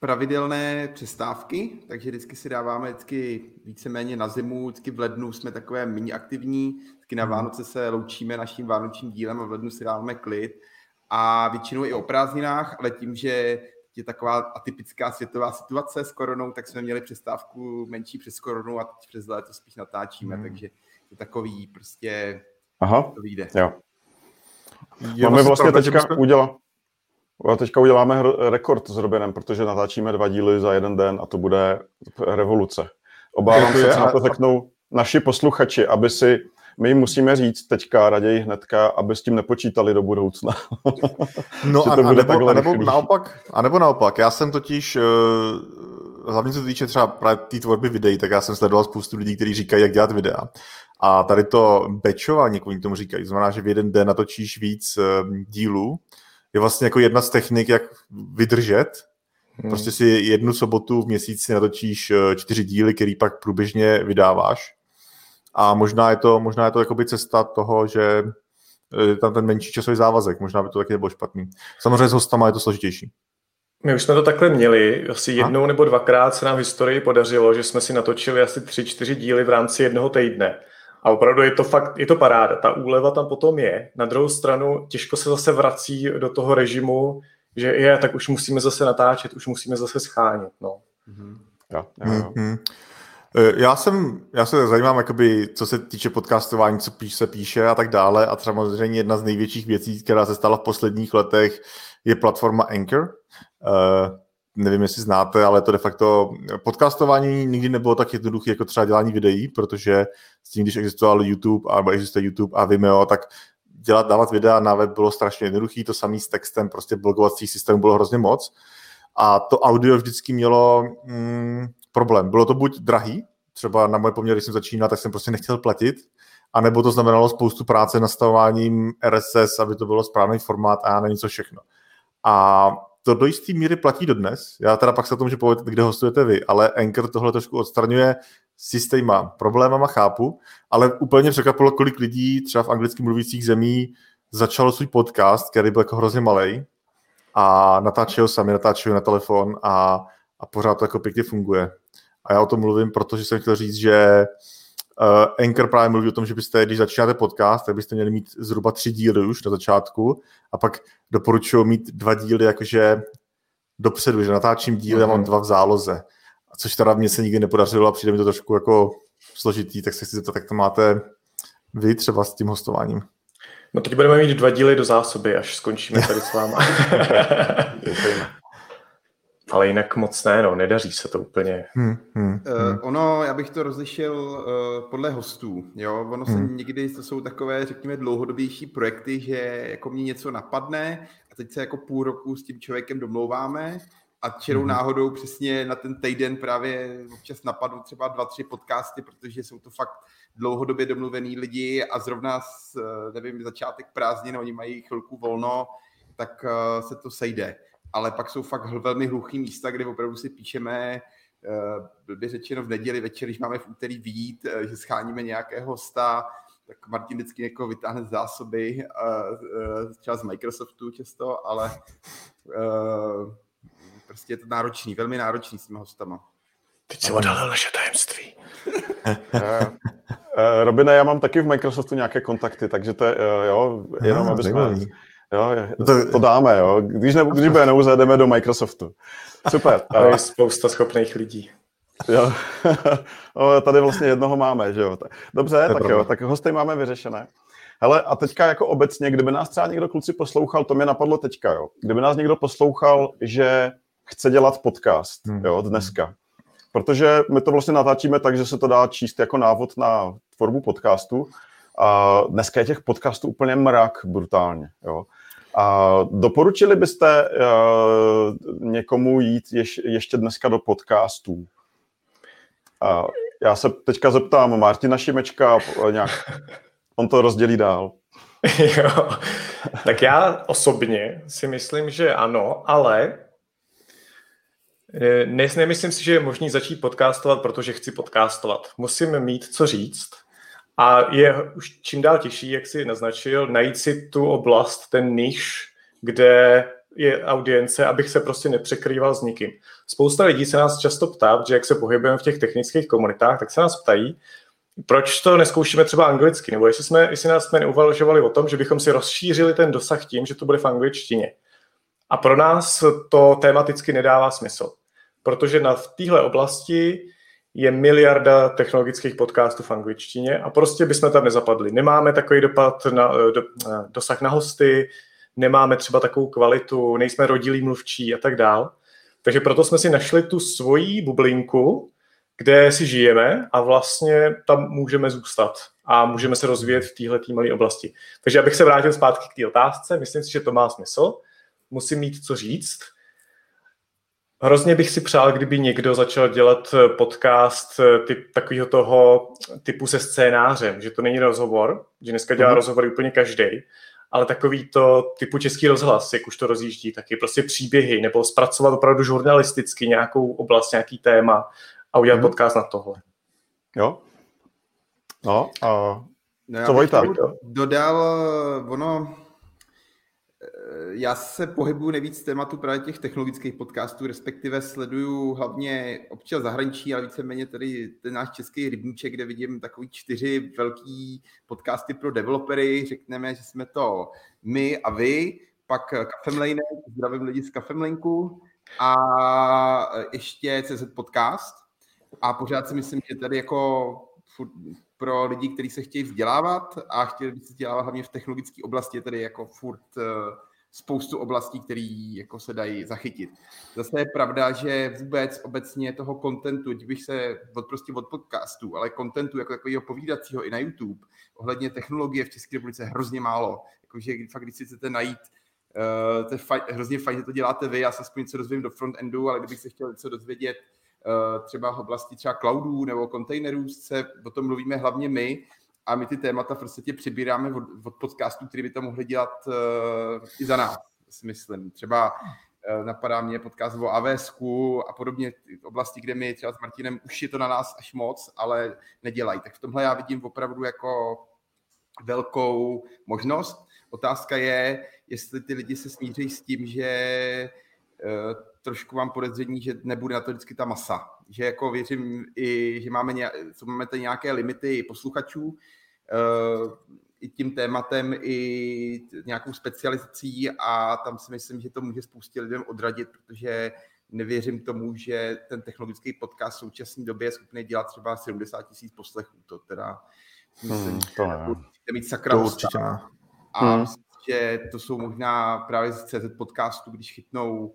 pravidelné přestávky, takže vždycky si dáváme vždycky víceméně na zimu, vždycky v lednu jsme takové méně aktivní, vždycky na hmm. Vánoce se loučíme naším vánočním dílem a v lednu si dáváme klid a většinou i o prázdninách, ale tím, že je taková atypická světová situace s koronou, tak jsme měli přestávku menší přes koronu a teď přes léto spíš natáčíme, hmm. takže je takový prostě Aha, to vyjde. Jo. Máme vlastně teďka jsme... udělat, teďka uděláme rekord s Robinem, protože natáčíme dva díly za jeden den a to bude revoluce. Obávám se, co na to řeknou naši posluchači, aby si my jim musíme říct teďka raději hnedka, aby s tím nepočítali do budoucna. no a, to bude a, nebo, a, nebo naopak, a nebo naopak, já jsem totiž, uh, hlavně co se týče třeba právě té tvorby videí, tak já jsem sledoval spoustu lidí, kteří říkají, jak dělat videa. A tady to bečování, jak oni tomu říkají, znamená, že v jeden den natočíš víc uh, dílů, je vlastně jako jedna z technik, jak vydržet. Hmm. Prostě si jednu sobotu v měsíci natočíš eh, čtyři díly, který pak průběžně vydáváš. A možná je to, možná je to jakoby cesta toho, že je tam ten menší časový závazek. Možná by to taky nebylo špatný. Samozřejmě s hostama je to složitější. My už jsme to takhle měli. Asi jednou nebo dvakrát se nám v historii podařilo, že jsme si natočili asi tři, čtyři díly v rámci jednoho týdne. A opravdu je to fakt, je to paráda. Ta úleva tam potom je. Na druhou stranu těžko se zase vrací do toho režimu, že je, tak už musíme zase natáčet, už musíme zase schánět. No. Mm-hmm. Ja, ja, ja. Mm-hmm. Já jsem, já se zajímám, jakoby, co se týče podcastování, co píš, se píše a tak dále. A třeba samozřejmě jedna z největších věcí, která se stala v posledních letech, je platforma Anchor. Uh, nevím, jestli znáte, ale to de facto podcastování nikdy nebylo tak jednoduché jako třeba dělání videí, protože s tím, když existoval YouTube, nebo existuje YouTube a Vimeo, tak dělat, dávat videa na web bylo strašně jednoduché, to samý s textem, prostě blogovacích systémů bylo hrozně moc. A to audio vždycky mělo mm, problém. Bylo to buď drahý, třeba na moje poměry, když jsem začínal, tak jsem prostě nechtěl platit, a nebo to znamenalo spoustu práce nastavováním RSS, aby to bylo správný formát a já nevím co všechno. A to do jisté míry platí dodnes. Já teda pak se o tom, že povědět, kde hostujete vy, ale Anchor tohle trošku odstraňuje s jistýma problémama, chápu, ale úplně překvapilo, kolik lidí třeba v anglicky mluvících zemí začalo svůj podcast, který byl jako hrozně malý a natáčí ho sami, natáčí ho na telefon a, a pořád to jako pěkně funguje. A já o tom mluvím, protože jsem chtěl říct, že uh, Anchor právě mluví o tom, že byste, když začínáte podcast, tak byste měli mít zhruba tři díly už na začátku a pak doporučuji mít dva díly jakože dopředu, že natáčím díly, mm-hmm. a mám mhm. dva v záloze. A což teda mně se nikdy nepodařilo a přijde mi to trošku jako složitý, tak se chci zeptat, jak to máte vy třeba s tím hostováním. No teď budeme mít dva díly do zásoby, až skončíme tady s váma. Ale jinak moc ne, no, nedaří se to úplně. Hmm, hmm, hmm. Uh, ono, já bych to rozlišil uh, podle hostů, jo, ono hmm. se někdy, to jsou takové, řekněme, dlouhodobější projekty, že jako mě něco napadne a teď se jako půl roku s tím člověkem domlouváme a čirou mm-hmm. náhodou přesně na ten týden právě občas napadnou třeba dva, tři podcasty, protože jsou to fakt dlouhodobě domluvený lidi a zrovna, s, nevím, začátek prázdnin, oni mají chvilku volno, tak uh, se to sejde. Ale pak jsou fakt velmi hluchý místa, kde opravdu si píšeme uh, by řečeno v neděli večer, když máme v úterý výjít, uh, že scháníme nějakého hosta, tak Martin vždycky někoho vytáhne z zásoby, uh, třeba z Microsoftu často, ale prostě je to náročný, velmi náročný s těma hostama. Teď si odhalil naše tajemství. Robine, já mám taky v Microsoftu nějaké kontakty, takže to je, jo, jenom no, aby jsme... Jo, to, to dáme, jo. Když, ne, když bude nouze, jdeme do Microsoftu. Super. To je spousta schopných lidí. Jo. no, tady vlastně jednoho máme, že jo. Dobře, tak jo, tak hosty máme vyřešené. Hele, a teďka jako obecně, kdyby nás třeba někdo kluci poslouchal, to mě napadlo teďka, jo. Kdyby nás někdo poslouchal, že chce dělat podcast, hmm. jo, dneska. Protože my to vlastně natáčíme tak, že se to dá číst jako návod na tvorbu podcastu. A dneska je těch podcastů úplně mrak brutálně, jo. A doporučili byste uh, někomu jít ješ, ještě dneska do podcastů? A já se teďka zeptám Martina Šimečka, nějak, on to rozdělí dál. jo, tak já osobně si myslím, že ano, ale eh, ne, nemyslím si, že je možný začít podcastovat, protože chci podcastovat. Musím mít co říct a je už čím dál těžší, jak si naznačil, najít si tu oblast, ten níž, kde je audience, abych se prostě nepřekrýval s nikým. Spousta lidí se nás často ptá, že jak se pohybujeme v těch technických komunitách, tak se nás ptají, proč to neskoušíme třeba anglicky, nebo jestli, jsme, jestli nás jsme neuvažovali o tom, že bychom si rozšířili ten dosah tím, že to bude v angličtině. A pro nás to tematicky nedává smysl, protože na, v téhle oblasti je miliarda technologických podcastů v angličtině a prostě bychom tam nezapadli. Nemáme takový dopad na do, dosah na hosty, nemáme třeba takovou kvalitu, nejsme rodilí mluvčí a tak dál. Takže proto jsme si našli tu svoji bublinku, kde si žijeme a vlastně tam můžeme zůstat a můžeme se rozvíjet v téhle malé oblasti. Takže abych se vrátil zpátky k té otázce, myslím si, že to má smysl. Musím mít co říct. Hrozně bych si přál, kdyby někdo začal dělat podcast typ, takového toho typu se scénářem, že to není rozhovor, že dneska dělá mm-hmm. rozhovory úplně každý, ale takový to typu český rozhlas, jak už to rozjíždí, taky prostě příběhy, nebo zpracovat opravdu žurnalisticky nějakou oblast, nějaký téma a udělat mm-hmm. podcast na tohle. Jo. No, a no, co Vojta? Dodal, ono, eh, já se pohybuju nejvíc tématu právě těch technologických podcastů, respektive sleduju hlavně občas zahraničí, ale víceméně tady ten náš český rybníček, kde vidím takový čtyři velký podcasty pro developery. Řekneme, že jsme to my a vy, pak Kafemlejne, zdravím lidi z Kafemlejnku a ještě CZ Podcast. A pořád si myslím, že tady jako pro lidi, kteří se chtějí vzdělávat a chtěli by se vzdělávat hlavně v technologické oblasti, je tady jako furt eh, spoustu oblastí, které jako se dají zachytit. Zase je pravda, že vůbec obecně toho kontentu, bych se od, prostě od podcastu, ale kontentu jako takového povídacího i na YouTube, ohledně technologie v České republice hrozně málo. Jakože fakt, když si chcete najít Uh, to je faj, hrozně fajn, že to děláte vy, já se aspoň něco dozvím do frontendu, ale kdybych se chtěl něco dozvědět Eh, třeba v oblasti třeba cloudů nebo kontejnerů se o tom mluvíme hlavně my a my ty témata v podstatě přibíráme od, od podcastů, který by to mohli dělat uh, i za nás, si myslím. Třeba uh, napadá mě podcast o AWS a podobně oblasti, kde my třeba s Martinem už je to na nás až moc, ale nedělají. Tak v tomhle já vidím opravdu jako velkou možnost. Otázka je, jestli ty lidi se smíří s tím, že trošku mám podezření, že nebude na to vždycky ta masa. Že jako věřím i, že máme, nějak, máme tady nějaké limity posluchačů, uh, i tím tématem, i nějakou specializací a tam si myslím, že to může spoustě lidem odradit, protože nevěřím tomu, že ten technologický podcast v současné době je schopný dělat třeba 70 tisíc poslechů. To teda myslím, hmm, to že mít sakra to určitě. A hmm. myslím, že to jsou možná právě z CZ podcastu, když chytnou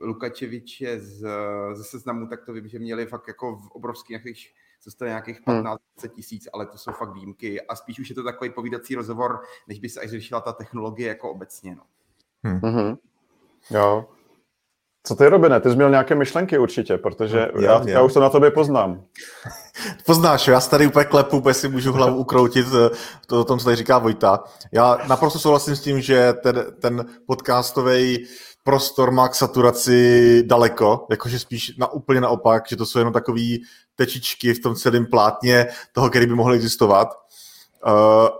Lukačeviče z, ze seznamu, tak to vím, že měli fakt jako v obrovských nějakých co nějakých 15 hmm. tisíc, ale to jsou fakt výjimky a spíš už je to takový povídací rozhovor, než by se až řešila ta technologie jako obecně. No. Hmm. Mm-hmm. Jo. Co ty, Robine, ty jsi měl nějaké myšlenky určitě, protože no, já, já, já už to na tobě poznám. Poznáš, já se tady úplně klepu, úplně si můžu hlavu ukroutit eh, to o tom, co tady říká Vojta. Já naprosto souhlasím s tím, že ten, ten podcastový prostor má k saturaci daleko, jakože spíš na, úplně naopak, že to jsou jenom takové tečičky v tom celém plátně toho, který by mohly existovat. Uh,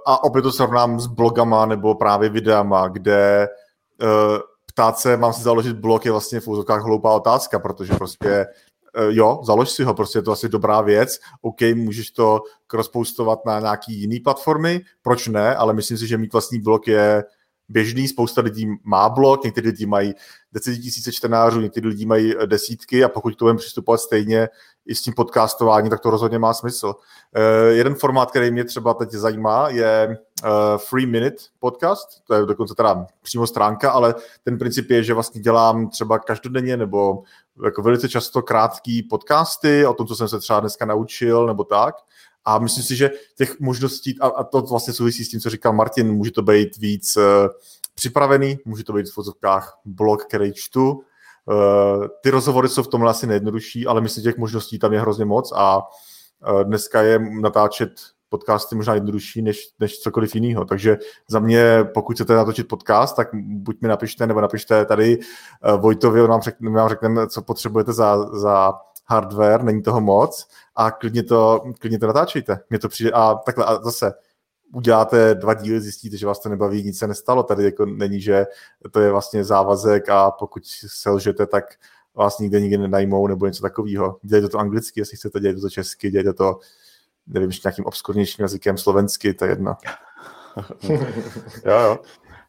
a opět to srovnám s blogama nebo právě videama, kde uh, ptát se, mám si založit blog, je vlastně v úzokách hloupá otázka, protože prostě uh, jo, založ si ho, prostě je to asi dobrá věc, OK, můžeš to rozpoustovat na nějaký jiný platformy, proč ne, ale myslím si, že mít vlastní blog je běžný, spousta lidí má blog, někteří lidi mají tisíce čtenářů, někteří lidi mají eh, desítky a pokud to budeme přistupovat stejně i s tím podcastováním, tak to rozhodně má smysl. Uh, jeden formát, který mě třeba teď zajímá, je uh, Free Minute podcast, to je dokonce teda přímo stránka, ale ten princip je, že vlastně dělám třeba každodenně nebo jako velice často krátký podcasty o tom, co jsem se třeba dneska naučil nebo tak. A myslím si, že těch možností, a, a to vlastně souvisí s tím, co říkal Martin, může to být víc uh, připravený, může to být v fotovkách blog, který čtu. Uh, ty rozhovory jsou v tomhle asi nejjednodušší, ale myslím, že těch možností tam je hrozně moc a uh, dneska je natáčet podcasty možná jednodušší než, než cokoliv jiného. Takže za mě, pokud chcete natočit podcast, tak buď mi napište, nebo napište tady Vojtovi, on vám řekne, vám řekne, co potřebujete za, za hardware, není toho moc a klidně to, klidně to natáčejte. Mě to přijde a takhle a zase uděláte dva díly, zjistíte, že vás to nebaví, nic se nestalo. Tady jako není, že to je vlastně závazek a pokud selžete, tak vás nikde nikdy nenajmou nebo něco takového. Dělejte to anglicky, jestli chcete, dělejte to česky, dělejte to, nevím, nějakým obskurnějším jazykem slovensky, to je jedno. jo, jo.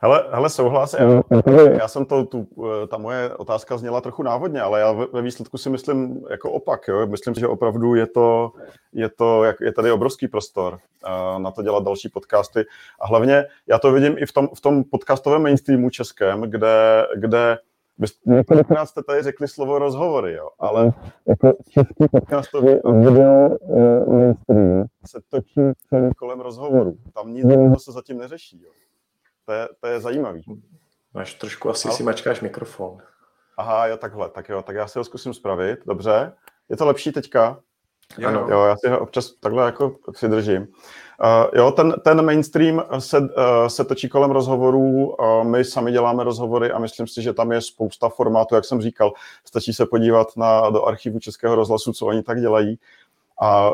Hele, hele souhlas. Já, já jsem to, tu, eh, ta moje otázka zněla trochu návodně, ale já ve výsledku si myslím jako opak. Jo? Myslím, že opravdu je to, je to, je tady obrovský prostor uh, na to dělat další podcasty. A hlavně já to vidím i v tom, v tom podcastovém mainstreamu českém, kde, kde několikrát jste tady řekli slovo rozhovory, jo, ale jako český podcastový video uh, mainstream se točí kolem rozhovoru. Tam nic se zatím neřeší. Jo. To je, to je zajímavý. Máš trošku, asi Ale... si mačkáš mikrofon. Aha, jo, takhle, tak jo, tak já si ho zkusím spravit, dobře. Je to lepší teďka? Jo, ano. jo já si ho občas takhle jako si držím. Uh, jo, ten, ten mainstream se, uh, se točí kolem rozhovorů, uh, my sami děláme rozhovory a myslím si, že tam je spousta formátů, jak jsem říkal, stačí se podívat na, do archivu Českého rozhlasu, co oni tak dělají. A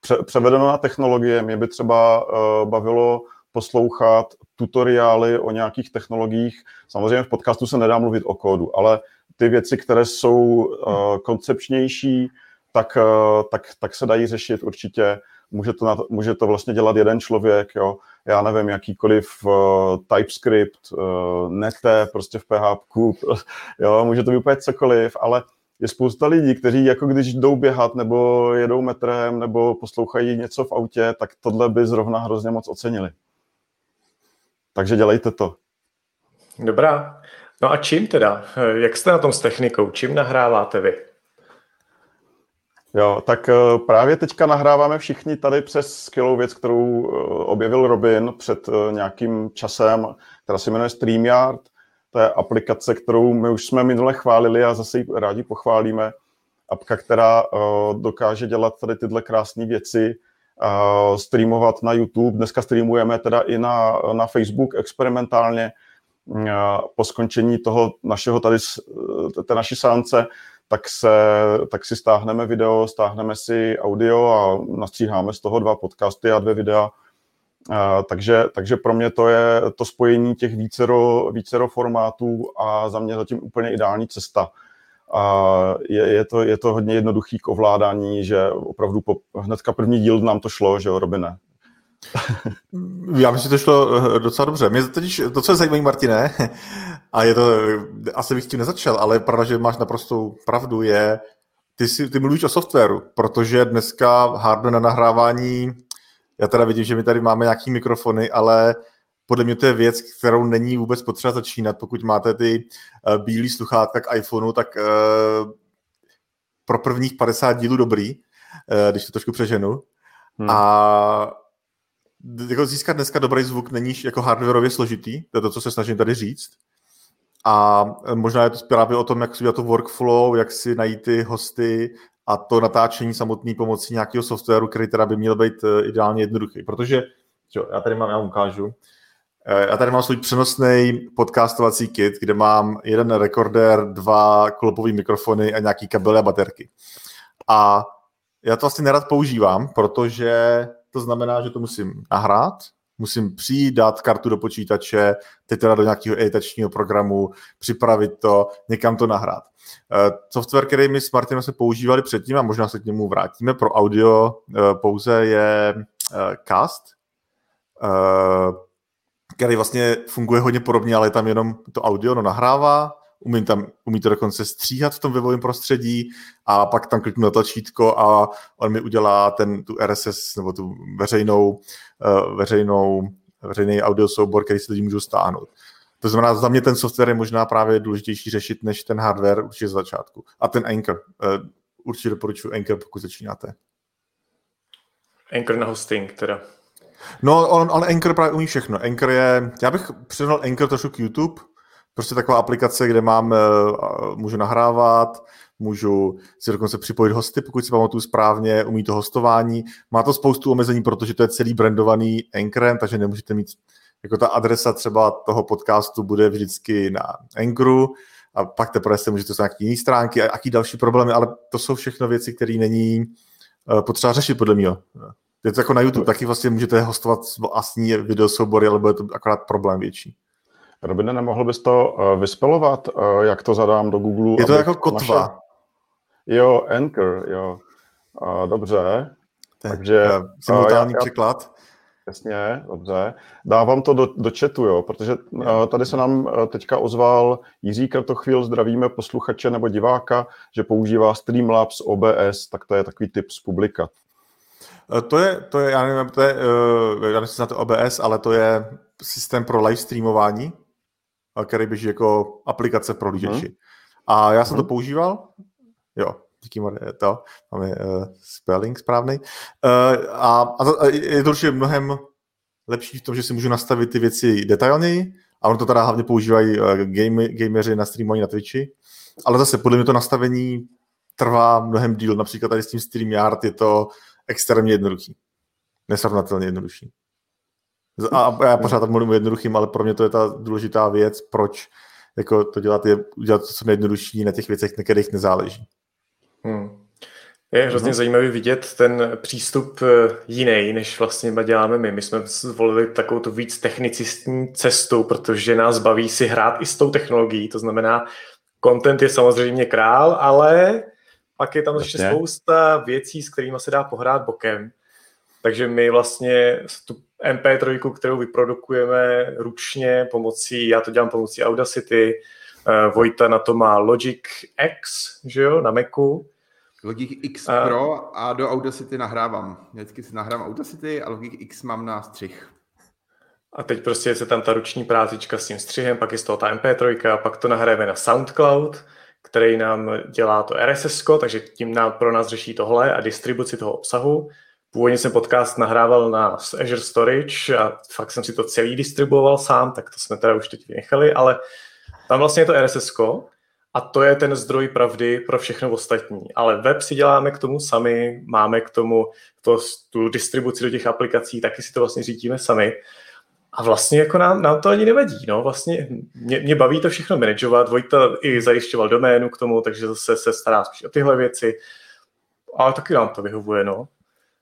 pře, převedeno na technologie, mě by třeba uh, bavilo poslouchat tutoriály o nějakých technologiích. Samozřejmě v podcastu se nedá mluvit o kódu, ale ty věci, které jsou uh, koncepčnější, tak, uh, tak, tak se dají řešit určitě. Může to, na, může to vlastně dělat jeden člověk, jo. Já nevím, jakýkoliv uh, TypeScript, uh, nete, prostě v PHP, jo, může to být úplně cokoliv, ale je spousta lidí, kteří jako když jdou běhat nebo jedou metrem nebo poslouchají něco v autě, tak tohle by zrovna hrozně moc ocenili. Takže dělejte to. Dobrá. No a čím teda? Jak jste na tom s technikou? Čím nahráváte vy? Jo, tak eh, právě teďka nahráváme všichni tady přes skvělou věc, kterou eh, objevil Robin před eh, nějakým časem, která se jmenuje StreamYard. To je aplikace, kterou my už jsme minule chválili a zase ji rádi pochválíme. Apka, která dokáže dělat tady tyhle krásné věci streamovat na YouTube. Dneska streamujeme teda i na, na Facebook experimentálně. Po skončení toho našeho tady, té naší sánce, tak, se, tak si stáhneme video, stáhneme si audio a nastříháme z toho dva podcasty a dvě videa. Takže, takže pro mě to je to spojení těch vícero, vícero formátů a za mě zatím úplně ideální cesta a je, je, to, je to hodně jednoduchý k ovládání, že opravdu po, hnedka první díl nám to šlo, že jo, Robine? Já myslím, že to šlo eh, docela dobře. Mě totiž to, co je zajímavé, Martine, a je to, asi bych tím nezačal, ale pravda, že máš naprostou pravdu, je, ty, si, ty mluvíš o softwaru, protože dneska hardware na nahrávání, já teda vidím, že my tady máme nějaký mikrofony, ale podle mě to je věc, kterou není vůbec potřeba začínat. Pokud máte ty uh, bílý sluchátka k iPhoneu, tak uh, pro prvních 50 dílů dobrý, uh, když to trošku přeženu. Hmm. A jako získat dneska dobrý zvuk není jako hardwareově složitý, to je to, co se snažím tady říct. a možná je to právě o tom, jak si udělat to workflow, jak si najít ty hosty a to natáčení samotný pomocí nějakého softwaru, který teda by měl být eh, ideálně jednoduchý. Protože, čo, já tady mám, já vám ukážu, eh, já tady mám svůj přenosný podcastovací kit, kde mám jeden rekorder, dva klopový mikrofony a nějaký kabely a baterky. A já to vlastně nerad používám, protože to znamená, že to musím nahrát, musím přijít, dát kartu do počítače, teď teda do nějakého editačního programu, připravit to, někam to nahrát. Uh, software, který my s Martinem se používali předtím, a možná se k němu vrátíme, pro audio uh, pouze je Cast, který vlastně funguje hodně podobně, ale je tam jenom to audio, no nahrává, umím, tam, umí to dokonce stříhat v tom webovém prostředí a pak tam kliknu na tlačítko a on mi udělá ten, tu RSS nebo tu veřejnou, uh, veřejnou, veřejný audio soubor, který si lidi můžou stáhnout. To znamená, za mě ten software je možná právě důležitější řešit než ten hardware určitě z začátku. A ten Anchor. Uh, určitě doporučuji Anchor, pokud začínáte. Anchor na hosting teda. No, on, on Anchor právě umí všechno. Anchor je, já bych přirovnal Anchor trošku k YouTube, Prostě taková aplikace, kde mám, eh, můžu nahrávat, můžu si dokonce připojit hosty, pokud si pamatuju správně, umí to hostování. Má to spoustu omezení, protože to je celý brandovaný Anchorem, takže nemůžete mít, jako ta adresa třeba toho podcastu bude vždycky na Anchoru a pak teprve se můžete nějaké jiné stránky a jaký další problémy, ale to jsou všechno věci, které není eh, potřeba řešit podle mě. Je to jako na YouTube, taky vlastně můžete hostovat vlastní videosoubory, ale bude to akorát problém větší. Robine, nemohl bys to uh, vyspelovat, uh, jak to zadám do Google? Je to jako kotva. Naše... Jo, Anchor, jo. Uh, dobře. Takže simultánní uh, překlad. Jasně, dobře. Dávám to do, do chatu, jo, protože uh, tady se nám uh, teďka ozval Jiří Krtochvíl, zdravíme posluchače nebo diváka, že používá Streamlabs OBS, tak to je takový tip z publika. To je, to je, já nevím, to je, uh, já nevím, to OBS, ale to je systém pro live streamování, který běží jako aplikace pro lidi. Hmm. A já jsem hmm. to používal, jo, díky to, máme uh, spelling správný. Uh, a, a je to určitě mnohem lepší v tom, že si můžu nastavit ty věci detailněji, a ono to teda hlavně používají uh, game, gameři na streamování na Twitchi, ale zase podle mě to nastavení trvá mnohem díl, například tady s tím StreamYard je to extrémně jednoduchý. Nesrovnatelně jednodušší. A já pořád tak mluvím jednoduchým, ale pro mě to je ta důležitá věc, proč jako to dělat, je udělat to co nejjednodušší na těch věcech, na kterých nezáleží. Hmm. Je hrozně hmm. zajímavý vidět ten přístup eh, jiný, než vlastně děláme my. My jsme zvolili takovou tu víc technicistní cestu, protože nás baví si hrát i s tou technologií. To znamená, content je samozřejmě král, ale pak je tam ještě spousta věcí, s kterými se dá pohrát bokem. Takže my vlastně tu MP3, kterou vyprodukujeme ručně pomocí, já to dělám pomocí Audacity, uh, Vojta na to má Logic X, že jo, na Macu. Logic X uh, Pro a do Audacity nahrávám. Vždycky si nahrávám Audacity a Logic X mám na střih. A teď prostě se tam ta ruční prácička s tím střihem, pak je z toho ta MP3 a pak to nahrajeme na SoundCloud, který nám dělá to RSS, takže tím nám, pro nás řeší tohle a distribuci toho obsahu. Původně jsem podcast nahrával na Azure Storage a fakt jsem si to celý distribuoval sám, tak to jsme teda už teď vynechali, ale tam vlastně je to RSS a to je ten zdroj pravdy pro všechno ostatní. Ale web si děláme k tomu sami, máme k tomu to, tu distribuci do těch aplikací, taky si to vlastně řídíme sami. A vlastně jako nám, nám to ani nevadí. No. Vlastně mě, mě, baví to všechno manažovat. Vojta i zajišťoval doménu k tomu, takže zase se stará spíš o tyhle věci. Ale taky nám to vyhovuje. No.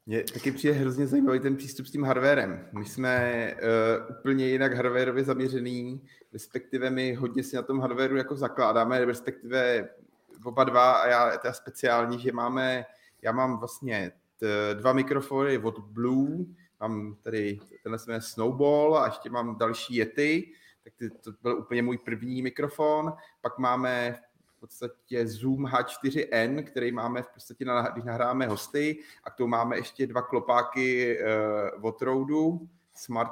Mně taky přijde hrozně zajímavý ten přístup s tím hardwarem. My jsme uh, úplně jinak hardwareově zaměřený, respektive my hodně si na tom hardwareu jako zakládáme, respektive oba dva a já teda speciální, že máme, já mám vlastně t, dva mikrofony od Blue, mám tady, tenhle jmenuje Snowball a ještě mám další Yeti, tak to byl úplně můj první mikrofon. Pak máme podstatě Zoom H4n, který máme v podstatě, na, když nahráme hosty, a k tomu máme ještě dva klopáky uh, od Roadu,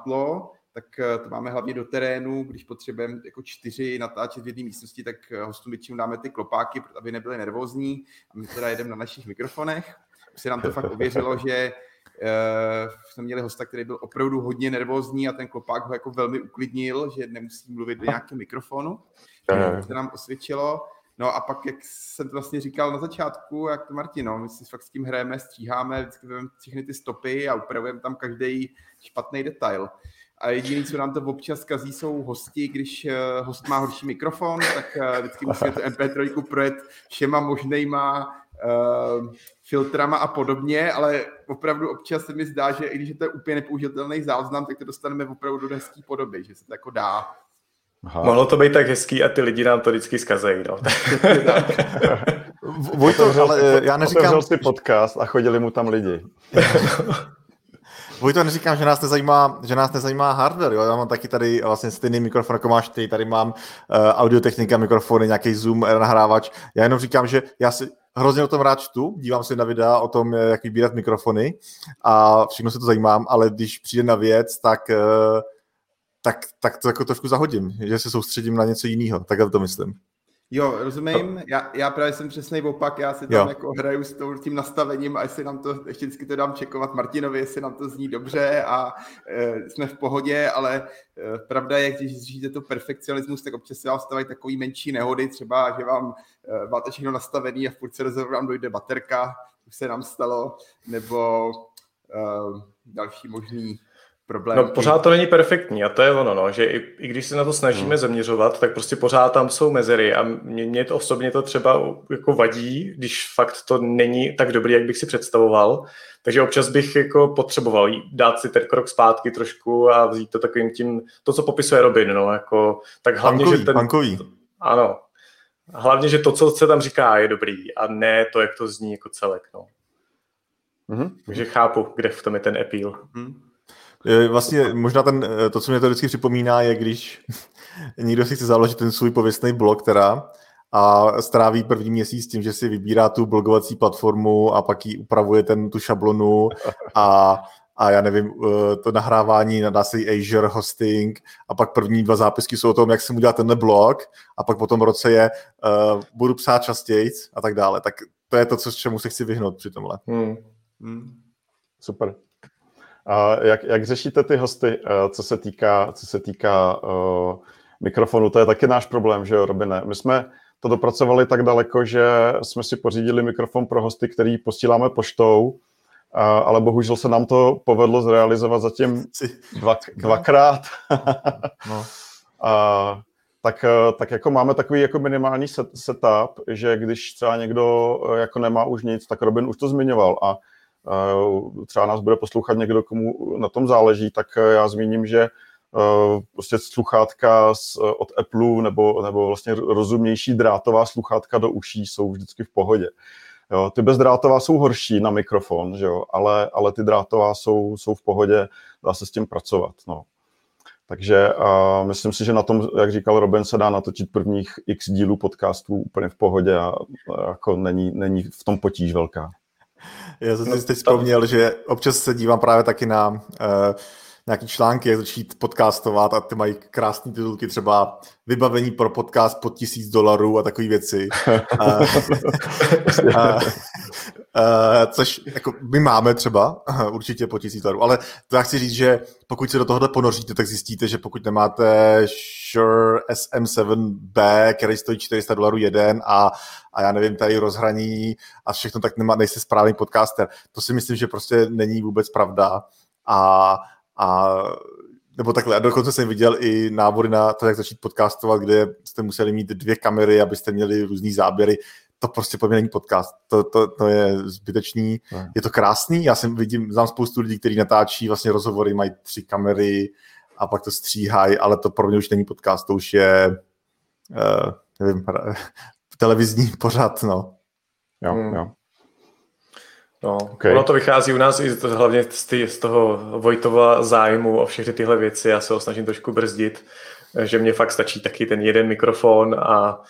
Law, tak uh, to máme hlavně do terénu, když potřebujeme jako čtyři natáčet v jedné místnosti, tak uh, hostům většinou dáme ty klopáky, aby nebyli nervózní a my teda jedeme na našich mikrofonech. Už se nám to fakt ověřilo, že jsme měli hosta, který byl opravdu hodně nervózní a ten klopák ho jako velmi uklidnil, že nemusí mluvit do nějakého mikrofonu takže se nám osvědčilo. No a pak, jak jsem to vlastně říkal na začátku, jak to Martino, my si fakt s tím hrajeme, stříháme, vždycky všechny ty stopy a upravujeme tam každý špatný detail. A jediné, co nám to občas kazí, jsou hosti. Když eh, host má horší mikrofon, tak eh, vždycky musíme to MP3 projet všema možnýma uh, filtrama a podobně, ale opravdu občas se mi zdá, že i když je to úplně nepoužitelný záznam, tak to dostaneme opravdu do hezké podoby, že se to jako dá. Aha. Mohlo to být tak hezký a ty lidi nám to vždycky zkazejí. No. Vojto, ale já neříkám... Otevřel si podcast a chodili mu tam lidi. Vojto, neříkám, že nás nezajímá, že nás nezajímá hardware, jo? já mám taky tady vlastně stejný mikrofon, jako máš ty, tady mám uh, audiotechnika, mikrofony, nějaký Zoom, nahrávač, já jenom říkám, že já si hrozně o tom rád čtu, dívám se na videa o tom, jak vybírat mikrofony a všechno se to zajímám, ale když přijde na věc, tak, uh, tak, tak to jako trošku zahodím, že se soustředím na něco jiného, takhle to myslím. Jo, rozumím. Já, já právě jsem přesný opak, já si tam jo. jako hraju s tím nastavením a jestli nám to, ještě vždycky to dám čekovat Martinovi, jestli nám to zní dobře a e, jsme v pohodě, ale e, pravda je, když říjíte to perfekcionismus, tak občas se vám stávají takový menší nehody, třeba, že vám e, máte všechno nastavený a v půlce rozhovoru vám dojde baterka, už se nám stalo, nebo e, další možný problém. No pořád to není perfektní a to je ono, no, že i, i když se na to snažíme hmm. zaměřovat, tak prostě pořád tam jsou mezery a mě, mě to osobně to třeba jako vadí, když fakt to není tak dobrý, jak bych si představoval. Takže občas bych jako potřeboval dát si ten krok zpátky trošku a vzít to takovým tím, to, co popisuje Robin, no, jako, tak hlavně, punkový, že ten... Punkový. Ano. Hlavně, že to, co se tam říká, je dobrý a ne to, jak to zní jako celek, no. Mm-hmm. Takže chápu, kde v tom je ten appeal. Mm. Vlastně možná ten, eh, to, co mě to vždycky připomíná, je, když někdo si chce založit ten svůj pověstný blog teda a stráví první měsíc tím, že si vybírá tu blogovací platformu a pak ji upravuje ten, tu šablonu a, a já nevím, eh, to nahrávání, nadá se Azure hosting a pak první dva zápisky jsou o tom, jak jsem udělal tenhle blog a pak potom roce je uh, budu psát častěji a tak dále. Tak to je to, co, čemu se chci vyhnout při tomhle. Hmm. Hmm. Super. A jak, jak řešíte ty hosty, eh, co se týká, co se týká uh, mikrofonu? To je taky náš problém, že jo, Robine? My jsme to dopracovali tak daleko, že jsme si pořídili mikrofon pro hosty, který posíláme poštou, ale bohužel se nám to povedlo zrealizovat zatím dva, dvakrát. no. a, tak, tak jako máme takový jako minimální set, setup, že když třeba někdo jako nemá už nic, tak Robin už to zmiňoval a třeba nás bude poslouchat někdo, komu na tom záleží, tak eh, já zmíním, že eh, prostě sluchátka od Apple nebo, nebo vlastně rozumnější drátová sluchátka do uší jsou vždycky v pohodě. Jo, ty bezdrátová jsou horší na mikrofon, že jo, ale, ale ty drátová jsou, jsou v pohodě, dá se s tím pracovat. No. Takže uh, myslím si, že na tom, jak říkal Robin, se dá natočit prvních x dílů podcastů úplně v pohodě a, a jako není, není v tom potíž velká. Já jsem si teď vzpomněl, že občas se dívám právě taky na uh, nějaký články, jak začít podcastovat a ty mají krásné titulky, třeba vybavení pro podcast pod tisíc dolarů a takové věci. uh, uh, Uh, což jako my máme třeba, uh, určitě po tisíc dolarů, ale to já chci říct, že pokud se do tohohle ponoříte, tak zjistíte, že pokud nemáte Shure SM7B, který stojí 400 dolarů jeden a, a já nevím, tady rozhraní a všechno, tak nemá, nejste správný podcaster. To si myslím, že prostě není vůbec pravda a, a nebo takhle, a dokonce jsem viděl i návody na to, jak začít podcastovat, kde jste museli mít dvě kamery, abyste měli různý záběry to prostě po není podcast. To, to, to je zbytečný. Ne. Je to krásný. Já jsem vidím, znám spoustu lidí, kteří natáčí vlastně rozhovory, mají tři kamery a pak to stříhají, ale to pro mě už není podcast, to už je uh, nevím, televizní pořad, no. Jo, hmm. jo. No, okay. ono to vychází u nás i to, hlavně z, tý, z toho Vojtova zájmu o všechny tyhle věci. Já se ho snažím trošku brzdit, že mě fakt stačí taky ten jeden mikrofon a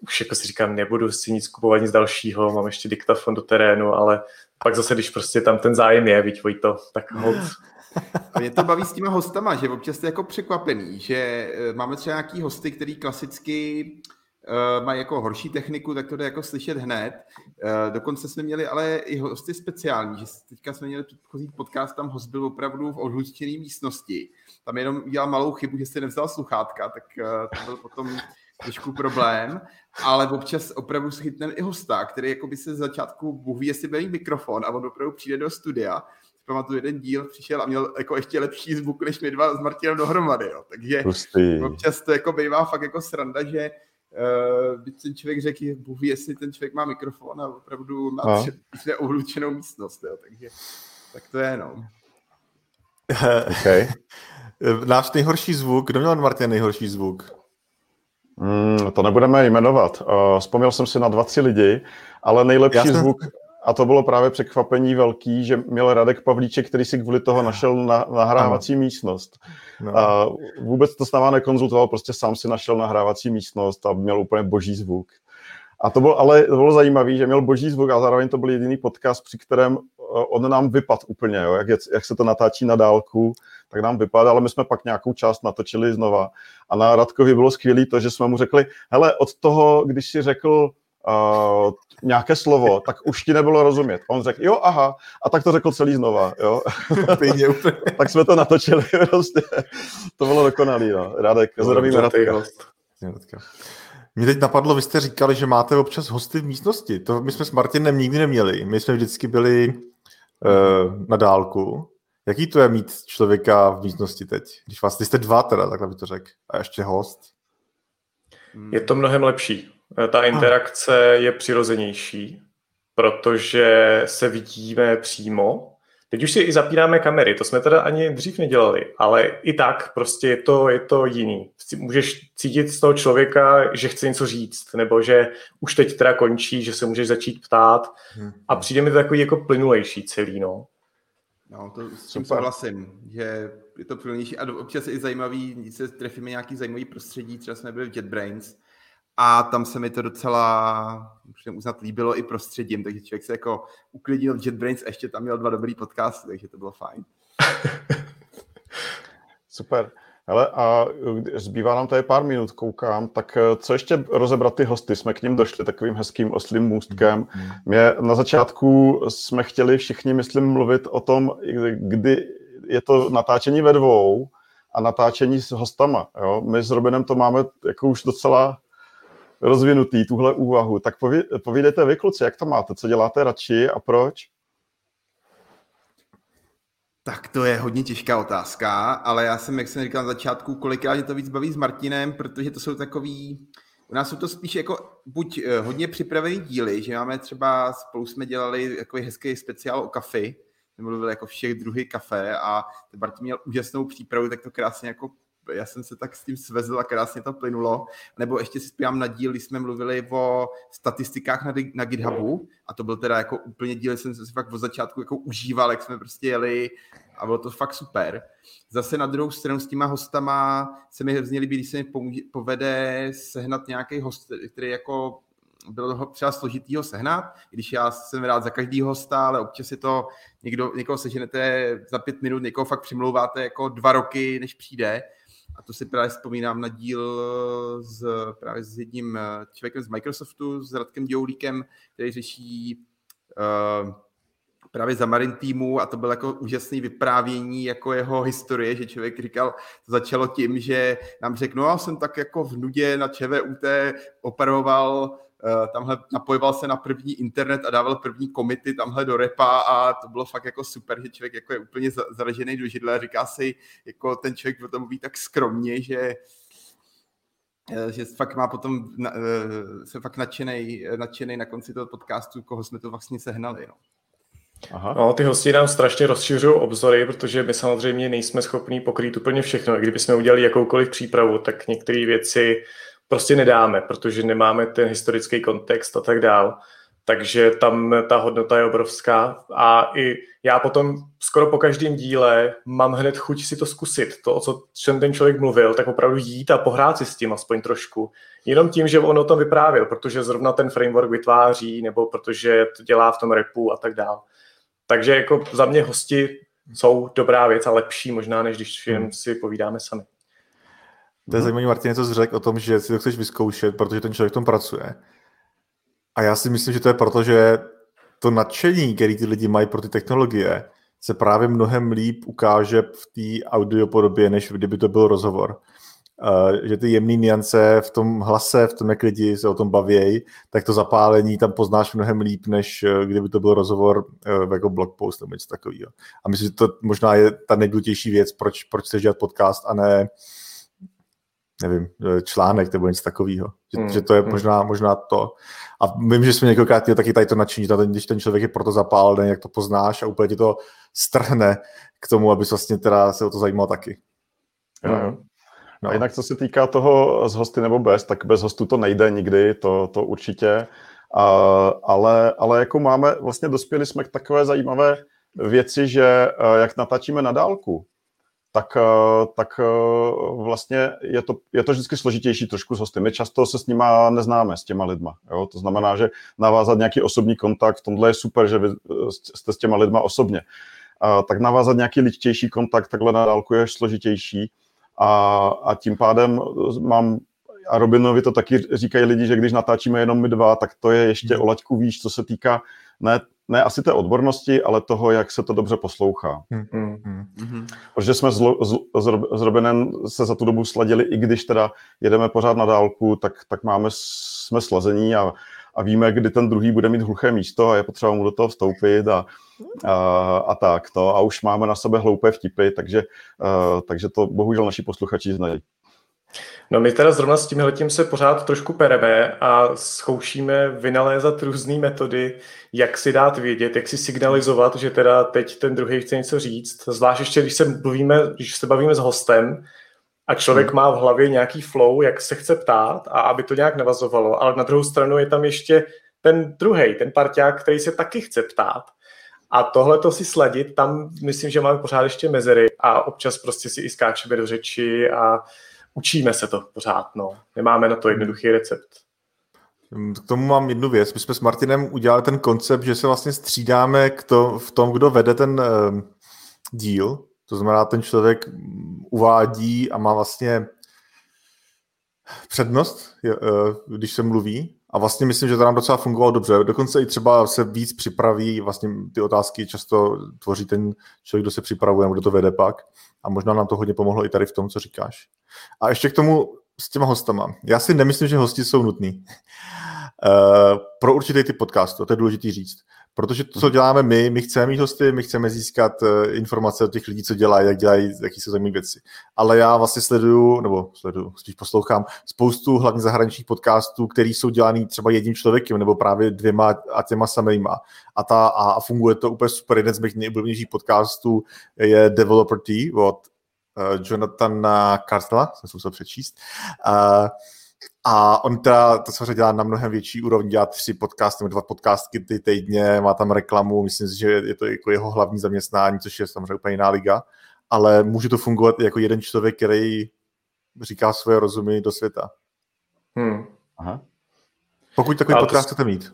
už jako si říkám, nebudu si nic kupovat nic dalšího, mám ještě diktafon do terénu, ale pak zase, když prostě tam ten zájem je, viď to, tak hold. Mě to baví s těma hostama, že občas je jako překvapený, že eh, máme třeba nějaký hosty, který klasicky uh, mají jako horší techniku, tak to jde jako slyšet hned. Uh, dokonce jsme měli ale i hosty speciální, že teďka jsme měli předchozí podcast, tam host byl opravdu v odlučtěné místnosti. Tam jenom udělal malou chybu, že si nevzal sluchátka, tak uh, to byl potom trošku problém, ale občas opravdu se chytneme i hosta, který jako by se z začátku Bůh ví, jestli bude mikrofon a on opravdu přijde do studia. Pamatuju, jeden díl přišel a měl jako ještě lepší zvuk, než my dva s Martinem dohromady. Jo. Takže Pustý. občas to jako bývá fakt jako sranda, že uh, ten člověk řekl, Bůh ví, jestli ten člověk má mikrofon a opravdu má no. místnost. Jo. Takže tak to je, no. okay. Náš nejhorší zvuk, kdo měl Martin nejhorší zvuk? Mm, to nebudeme jmenovat. Uh, vzpomněl jsem si na dva, tři lidi, ale nejlepší Jasne. zvuk, a to bylo právě překvapení velký, že měl Radek Pavlíček, který si kvůli toho našel na, nahrávací ano. místnost. No. A vůbec to s náma nekonzultoval, prostě sám si našel nahrávací místnost a měl úplně boží zvuk. A to bylo, ale to bylo zajímavé, že měl boží zvuk a zároveň to byl jediný podcast, při kterém eh, on nám vypad úplně, jo, jak, je, jak se to natáčí na dálku, tak nám vypadá, ale my jsme pak nějakou část natočili znova. A na Radkovi bylo skvělé to, že jsme mu řekli, hele, od toho, když si řekl uh, nějaké slovo, tak už ti nebylo rozumět. On řekl, jo, aha, a tak to řekl celý znova, jo. tak jsme to natočili, prostě. To bylo dokonalý, no. Radek, zdravíme Radka. Mě teď napadlo, vy jste říkali, že máte občas hosty v místnosti. To my jsme s Martinem nikdy neměli. My jsme vždycky byli uh, na dálku. Jaký to je mít člověka v místnosti teď? Když vás, ty jste dva teda, takhle by to řekl. A ještě host. Je to mnohem lepší. Ta interakce je přirozenější, protože se vidíme přímo. Teď už si i zapínáme kamery, to jsme teda ani dřív nedělali, ale i tak prostě je to, je to jiný. Můžeš cítit z toho člověka, že chce něco říct, nebo že už teď teda končí, že se můžeš začít ptát hmm. a přijde mi to takový jako plynulejší celý, no. No, to s tím souhlasím, že je to plnější a občas je i zajímavý, se trefíme nějaký zajímavý prostředí, třeba jsme byli v JetBrains a tam se mi to docela, musím uznat, líbilo i prostředím, takže člověk se jako uklidnil v JetBrains a ještě tam měl dva dobrý podcasty, takže to bylo fajn. Super. Hele, a zbývá nám tady pár minut, koukám, tak eh, co ještě rozebrat ty hosty? Jsme k ním došli takovým hezkým oslým můstkem. Mě na začátku jsme chtěli všichni, myslím, mluvit o tom, kdy je to natáčení ve dvou a natáčení s hostama. Jo? My s Robinem to máme jako už docela rozvinutý, tuhle úvahu. Tak povídejte vy, kluci, jak to máte? Co děláte radši a proč? Tak to je hodně těžká otázka, ale já jsem, jak jsem říkal na začátku, kolikrát mě to víc baví s Martinem, protože to jsou takový, u nás jsou to spíš jako buď eh, hodně připravený díly, že máme třeba, spolu jsme dělali takový hezký speciál o kafy, mluvili jako všech druhy kafe a Martin měl úžasnou přípravu, tak to krásně jako já jsem se tak s tím svezl a krásně to plynulo. Nebo ještě si spívám na díl, když jsme mluvili o statistikách na, na GitHubu a to byl teda jako úplně díl, jsem si fakt od začátku jako užíval, jak jsme prostě jeli a bylo to fakt super. Zase na druhou stranu s těma hostama se mi hrozně líbí, když se mi povede sehnat nějaký host, který jako bylo třeba složitýho sehnat, když já jsem rád za každý hosta, ale občas je to, někdo, někoho seženete za pět minut, někoho fakt přimlouváte jako dva roky, než přijde a to si právě vzpomínám na díl s, právě s jedním eh, člověkem z Microsoftu, s Radkem Děulíkem, který řeší uh, právě za Marin týmu a to bylo jako úžasné vyprávění jako jeho historie, že člověk říkal, to začalo tím, že nám řekl, no já jsem tak jako v nudě na ČVUT operoval Eh, tamhle napojoval se na první internet a dával první komity tamhle do repa a to bylo fakt jako super, že člověk jako je úplně zaražený do židle a říká si, jako ten člověk o tom mluví tak skromně, že eh, že fakt má potom, eh, se fakt nadšený, nadšený na konci toho podcastu, koho jsme to vlastně sehnali. No. Aha. No, ty hosti nám strašně rozšiřují obzory, protože my samozřejmě nejsme schopni pokrýt úplně všechno. Kdybychom udělali jakoukoliv přípravu, tak některé věci prostě nedáme, protože nemáme ten historický kontext a tak dál. Takže tam ta hodnota je obrovská a i já potom skoro po každém díle mám hned chuť si to zkusit. To, o co čem ten člověk mluvil, tak opravdu jít a pohrát si s tím aspoň trošku. Jenom tím, že on o tom vyprávěl, protože zrovna ten framework vytváří, nebo protože to dělá v tom repu a tak dál. Takže jako za mě hosti jsou dobrá věc a lepší možná, než když jen hmm. si povídáme sami. To je mhm. zajímavé, Martin, co jsi řekl o tom, že si to chceš vyzkoušet, protože ten člověk v tom pracuje. A já si myslím, že to je proto, že to nadšení, který ty lidi mají pro ty technologie, se právě mnohem líp ukáže v té audio podobě, než kdyby to byl rozhovor. Uh, že ty jemné niance v tom hlase, v tom, jak lidi se o tom baví, tak to zapálení tam poznáš mnohem líp, než uh, kdyby to byl rozhovor uh, jako blog post nebo něco takového. A myslím, že to možná je ta nejdůležitější věc, proč, proč chceš dělat podcast a ne nevím, článek nebo něco takového. Že, hmm. že to je hmm. možná, možná to. A vím, že jsme několikrát měli taky tady to nadšení, když ten člověk je proto zapálený, jak to poznáš a úplně ti to strhne k tomu, abys vlastně teda se o to zajímal taky. Jo. No. A jinak, co se týká toho z hosty nebo bez, tak bez hostů to nejde nikdy, to, to určitě. A, ale, ale jako máme, vlastně dospěli jsme k takové zajímavé věci, že jak natáčíme na dálku, tak, tak vlastně je to, je to vždycky složitější trošku s hosty. My často se s nima neznáme, s těma lidma. Jo? To znamená, že navázat nějaký osobní kontakt, v tomhle je super, že vy jste s těma lidma osobně. A, tak navázat nějaký lidštější kontakt takhle na dálku je složitější a, a tím pádem mám a Robinovi to taky říkají lidi, že když natáčíme jenom my dva, tak to je ještě o laťku výš, co se týká ne, ne asi té odbornosti, ale toho, jak se to dobře poslouchá. Hmm. Hmm. Hmm. Protože jsme s, s, s Robinem se za tu dobu sladili, i když teda jedeme pořád na dálku, tak, tak máme, jsme slazení a, a víme, kdy ten druhý bude mít hluché místo a je potřeba mu do toho vstoupit a, a, a tak. To. A už máme na sebe hloupé vtipy, takže, a, takže to bohužel naši posluchači znají. No my teda zrovna s tímhletím se pořád trošku pereme a zkoušíme vynalézat různé metody, jak si dát vědět, jak si signalizovat, že teda teď ten druhý chce něco říct. Zvlášť ještě, když se, bavíme, když se bavíme s hostem a člověk hmm. má v hlavě nějaký flow, jak se chce ptát a aby to nějak navazovalo, ale na druhou stranu je tam ještě ten druhý, ten parťák, který se taky chce ptát. A tohle to si sladit, tam myslím, že máme pořád ještě mezery a občas prostě si i skáčeme do řeči a učíme se to pořád, no. Nemáme na to jednoduchý recept. K tomu mám jednu věc. My jsme s Martinem udělali ten koncept, že se vlastně střídáme k to, v tom, kdo vede ten uh, díl. To znamená, ten člověk uvádí a má vlastně přednost, uh, když se mluví. A vlastně myslím, že to nám docela fungovalo dobře. Dokonce i třeba se víc připraví, vlastně ty otázky často tvoří ten člověk, kdo se připravuje, kdo to vede pak. A možná nám to hodně pomohlo i tady v tom, co říkáš. A ještě k tomu s těma hostama. Já si nemyslím, že hosti jsou nutný. Uh, pro určitý typ podcastu, to je důležité říct. Protože to, co děláme my, my chceme mít hosty, my chceme získat uh, informace od těch lidí, co dělají, jak dělají, jaký jsou zajímavé věci. Ale já vlastně sleduju, nebo sleduju, spíš poslouchám, spoustu hlavně zahraničních podcastů, které jsou dělaný třeba jedním člověkem, nebo právě dvěma a těma samýma. A, ta, a funguje to úplně super. Jeden z mých nejoblíbenějších podcastů je Developer T od uh, Jonathana Cartela, jsem se musel přečíst. Uh, a on teda to samozřejmě dělá na mnohem větší úrovni, dělá tři podcasty, dva podcastky ty týdně, má tam reklamu, myslím si, že je to jako jeho hlavní zaměstnání, což je samozřejmě úplně jiná liga, ale může to fungovat jako jeden člověk, který říká svoje rozumy do světa. Hmm. Aha. Pokud takový ale podcast to... chcete mít.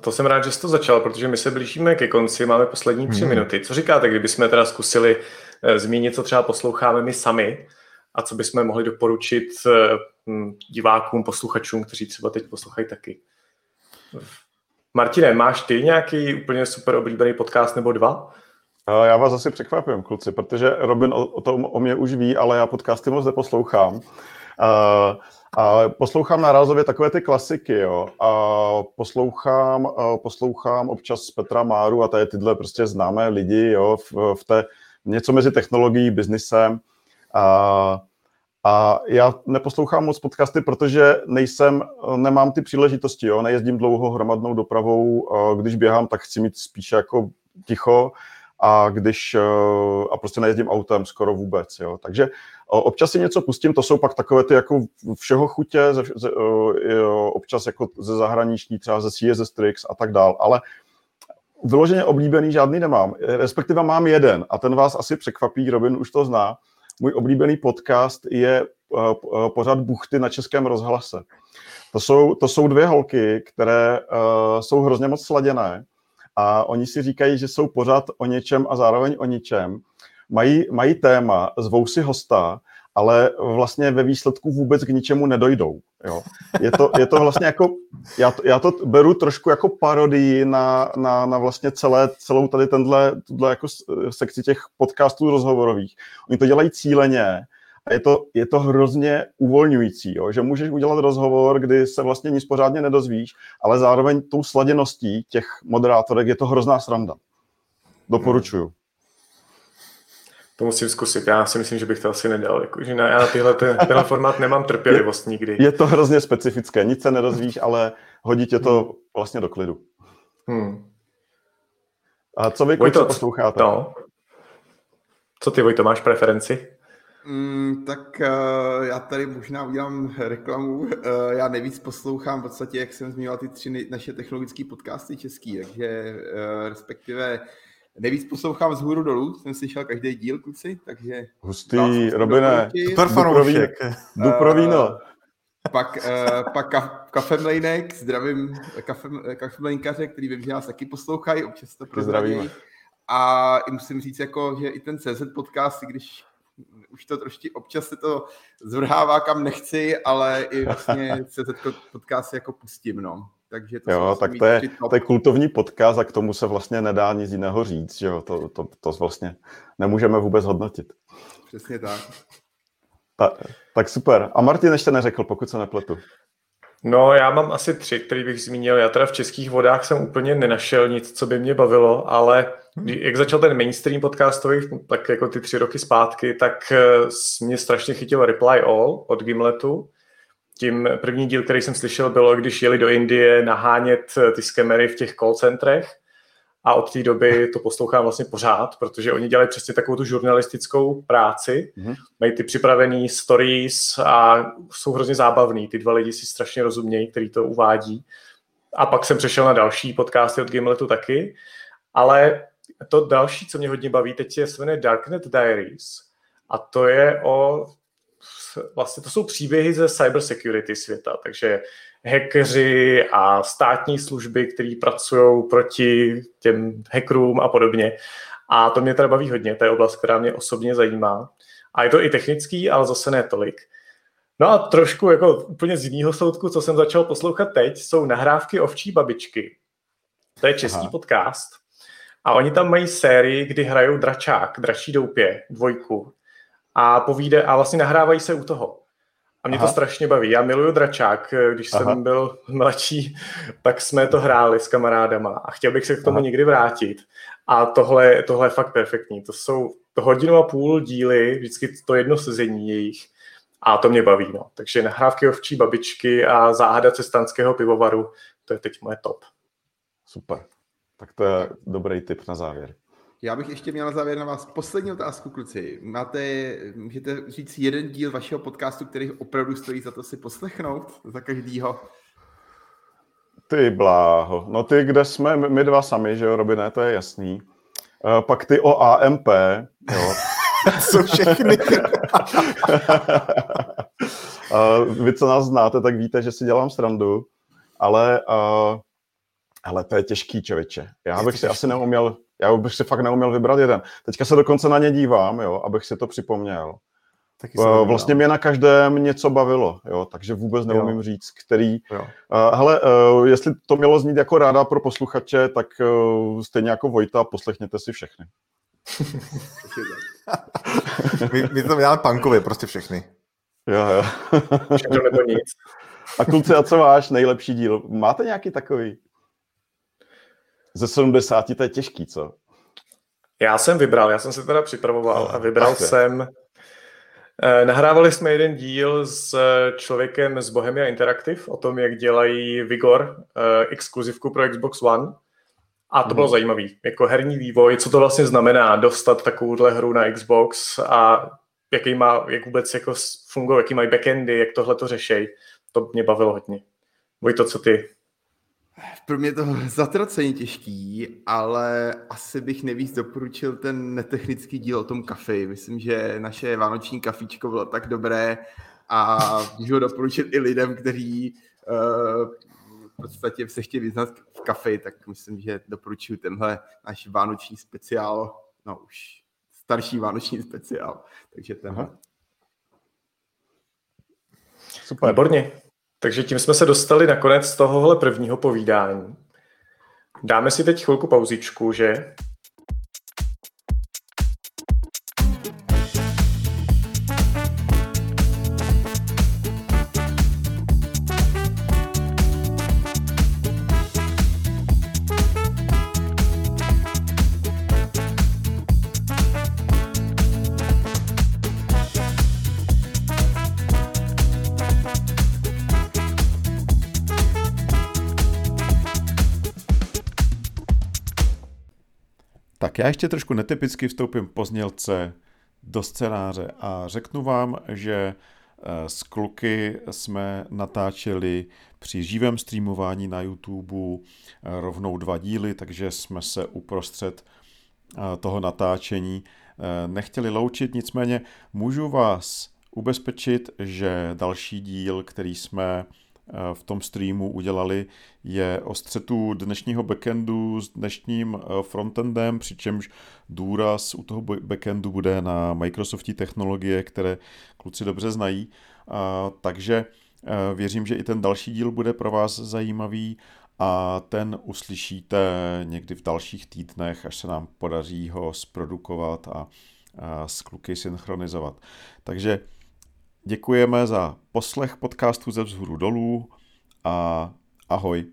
To jsem rád, že jsi to začal, protože my se blížíme ke konci, máme poslední tři hmm. minuty. Co říkáte, kdybychom teda zkusili eh, zmínit, co třeba posloucháme my sami, a co bychom mohli doporučit eh, hm, divákům, posluchačům, kteří třeba teď poslouchají taky. Martine, máš ty nějaký úplně super oblíbený podcast nebo dva? Já vás asi překvapím, kluci, protože Robin o tom o mě už ví, ale já podcasty moc neposlouchám. A, poslouchám rázově takové ty klasiky, jo. A poslouchám, poslouchám občas Petra Máru a tady tyhle prostě známé lidi, jo, v, v té něco mezi technologií, biznisem. A, a já neposlouchám moc podcasty, protože nejsem, nemám ty příležitosti, jo, nejezdím dlouho hromadnou dopravou, když běhám, tak chci mít spíše jako ticho. A když, a prostě nejezdím autem skoro vůbec, jo, takže občas si něco pustím, to jsou pak takové ty jako všeho chutě, ze, ze, jo, občas jako ze zahraniční, třeba ze CSS Tricks a tak dál, ale vyloženě oblíbený žádný nemám, respektive mám jeden a ten vás asi překvapí, Robin už to zná, můj oblíbený podcast je uh, pořád Buchty na Českém rozhlase. To jsou, to jsou dvě holky, které uh, jsou hrozně moc sladěné a oni si říkají, že jsou pořád o něčem a zároveň o ničem. Mají, mají téma, zvou si hosta ale vlastně ve výsledku vůbec k ničemu nedojdou. Jo. Je, to, je to vlastně jako, já to, já to beru trošku jako parodii na, na, na vlastně celé, celou tady tenhle, tenhle jako sekci těch podcastů rozhovorových. Oni to dělají cíleně a je to, je to hrozně uvolňující, jo? že můžeš udělat rozhovor, kdy se vlastně nic pořádně nedozvíš, ale zároveň tou sladěností těch moderátorek je to hrozná sranda. Doporučuju. To musím zkusit. Já si myslím, že bych to asi nedal. Jako, že na, já na tyhle, ten, tenhle formát nemám trpělivost nikdy. Je to hrozně specifické. Nic se nedozvíš, ale hodí tě to hmm. vlastně do klidu. Hmm. A co vy Vojto, posloucháte? No. Co ty, Vojto, máš preferenci? Mm, tak uh, já tady možná udělám reklamu. Uh, já nejvíc poslouchám v podstatě, jak jsem zmiňoval, ty tři naše technologické podcasty český, takže uh, respektive nejvíc poslouchám z hůru dolů, jsem slyšel každý díl, kluci, takže... Hustý, Robine, super fanoušek. Jdu pro víno. Pak, uh, pak ka, kafe mlejnek, zdravím kafe, kafe mlejnkaře, který vím, že nás taky poslouchají, občas to prozradí. A musím říct, jako, že i ten CZ podcast, když už to trošku občas se to zvrhává kam nechci, ale i vlastně CZ podcast jako pustím, no. Takže to jo, tak to je, to je kultovní podcast a k tomu se vlastně nedá nic jiného říct, že jo, to, to, to vlastně nemůžeme vůbec hodnotit. Přesně tak. Ta, tak super. A Martin ještě neřekl, pokud se nepletu. No, já mám asi tři, který bych zmínil. Já teda v českých vodách jsem úplně nenašel nic, co by mě bavilo, ale hmm. jak začal ten mainstream podcastový, tak jako ty tři roky zpátky, tak eh, mě strašně chytil Reply All od Gimletu. Tím první díl, který jsem slyšel, bylo, když jeli do Indie nahánět eh, ty skemery v těch call centrech a od té doby to poslouchám vlastně pořád, protože oni dělají přesně takovou tu žurnalistickou práci, mm-hmm. mají ty připravený stories a jsou hrozně zábavný. Ty dva lidi si strašně rozumějí, který to uvádí. A pak jsem přešel na další podcasty od Gimletu taky, ale to další, co mě hodně baví, teď je se jmenuje Darknet Diaries a to je o vlastně to jsou příběhy ze cybersecurity světa, takže hackeři a státní služby, které pracují proti těm hackerům a podobně. A to mě teda baví hodně, to je oblast, která mě osobně zajímá. A je to i technický, ale zase ne tolik. No a trošku jako úplně z jiného soudku, co jsem začal poslouchat teď, jsou nahrávky ovčí babičky. To je český Aha. podcast. A oni tam mají sérii, kdy hrajou dračák, dračí doupě, dvojku. A povíde, a vlastně nahrávají se u toho. A mě Aha. to strašně baví. Já miluju dračák. Když Aha. jsem byl mladší, tak jsme to hráli s kamarádama a chtěl bych se k tomu Aha. někdy vrátit. A tohle, tohle je fakt perfektní. To jsou to hodinu a půl díly, vždycky to jedno sezení jejich. A to mě baví. No. Takže nahrávky ovčí babičky a záhada cestánského pivovaru, to je teď moje top. Super. Tak to je dobrý tip na závěr. Já bych ještě měl na závěr na vás poslední otázku, kluci. Máte, můžete říct jeden díl vašeho podcastu, který opravdu stojí za to si poslechnout za každýho? Ty bláho. No ty, kde jsme my dva sami, že jo, Robine, to je jasný. Uh, pak ty o AMP, jo. Jsou všechny. uh, vy, co nás znáte, tak víte, že si dělám srandu, ale uh, ale to je těžký, člověče. Já bych si asi neuměl, já bych si fakt neuměl vybrat jeden. Teďka se dokonce na ně dívám, jo, abych si to připomněl. Taky uh, vlastně mě na každém něco bavilo, jo, takže vůbec neumím jo. říct, který. Jo. Uh, hele, uh, jestli to mělo znít jako ráda pro posluchače, tak uh, stejně jako Vojta, poslechněte si všechny. my, my to děláme punkově, prostě všechny. Jo, jo. Všechno nebo nic. A kluci, a co váš nejlepší díl? Máte nějaký takový? Ze 70 to je těžký, co? Já jsem vybral, já jsem se teda připravoval a vybral Ach, jsem eh, Nahrávali jsme jeden díl s člověkem z Bohemia Interactive o tom, jak dělají Vigor, eh, exkluzivku pro Xbox One. A to hmm. bylo mhm. zajímavé, jako herní vývoj, co to vlastně znamená dostat takovouhle hru na Xbox a jaký má, jak vůbec jako fungují, jaký mají backendy, jak tohle to řešejí. To mě bavilo hodně. to, co ty? Pro mě to zatraceně těžký, ale asi bych nejvíc doporučil ten netechnický díl o tom kafe. Myslím, že naše vánoční kafíčko bylo tak dobré a můžu ho doporučit i lidem, kteří uh, v podstatě se chtějí vyznat v kafe, tak myslím, že doporučuji tenhle náš vánoční speciál, no už starší vánoční speciál, takže tenhle. Super. Výborně. Takže tím jsme se dostali na konec tohohle prvního povídání. Dáme si teď chvilku pauzičku, že? Já ještě trošku netypicky vstoupím poznělce do scénáře a řeknu vám, že eh, s kluky jsme natáčeli při živém streamování na YouTube eh, rovnou dva díly, takže jsme se uprostřed eh, toho natáčení nechtěli loučit, nicméně můžu vás ubezpečit, že další díl, který jsme v tom streamu udělali, je o střetu dnešního backendu s dnešním eh, frontendem, přičemž důraz u toho backendu bude na Microsoftí technologie, které kluci dobře znají. Takže eh, věřím, že i ten další díl bude pro vás zajímavý a ten uslyšíte někdy v dalších týdnech, až se nám podaří ho zprodukovat a, s kluky synchronizovat. Takže Děkujeme za poslech podcastu ze vzhůru dolů a ahoj.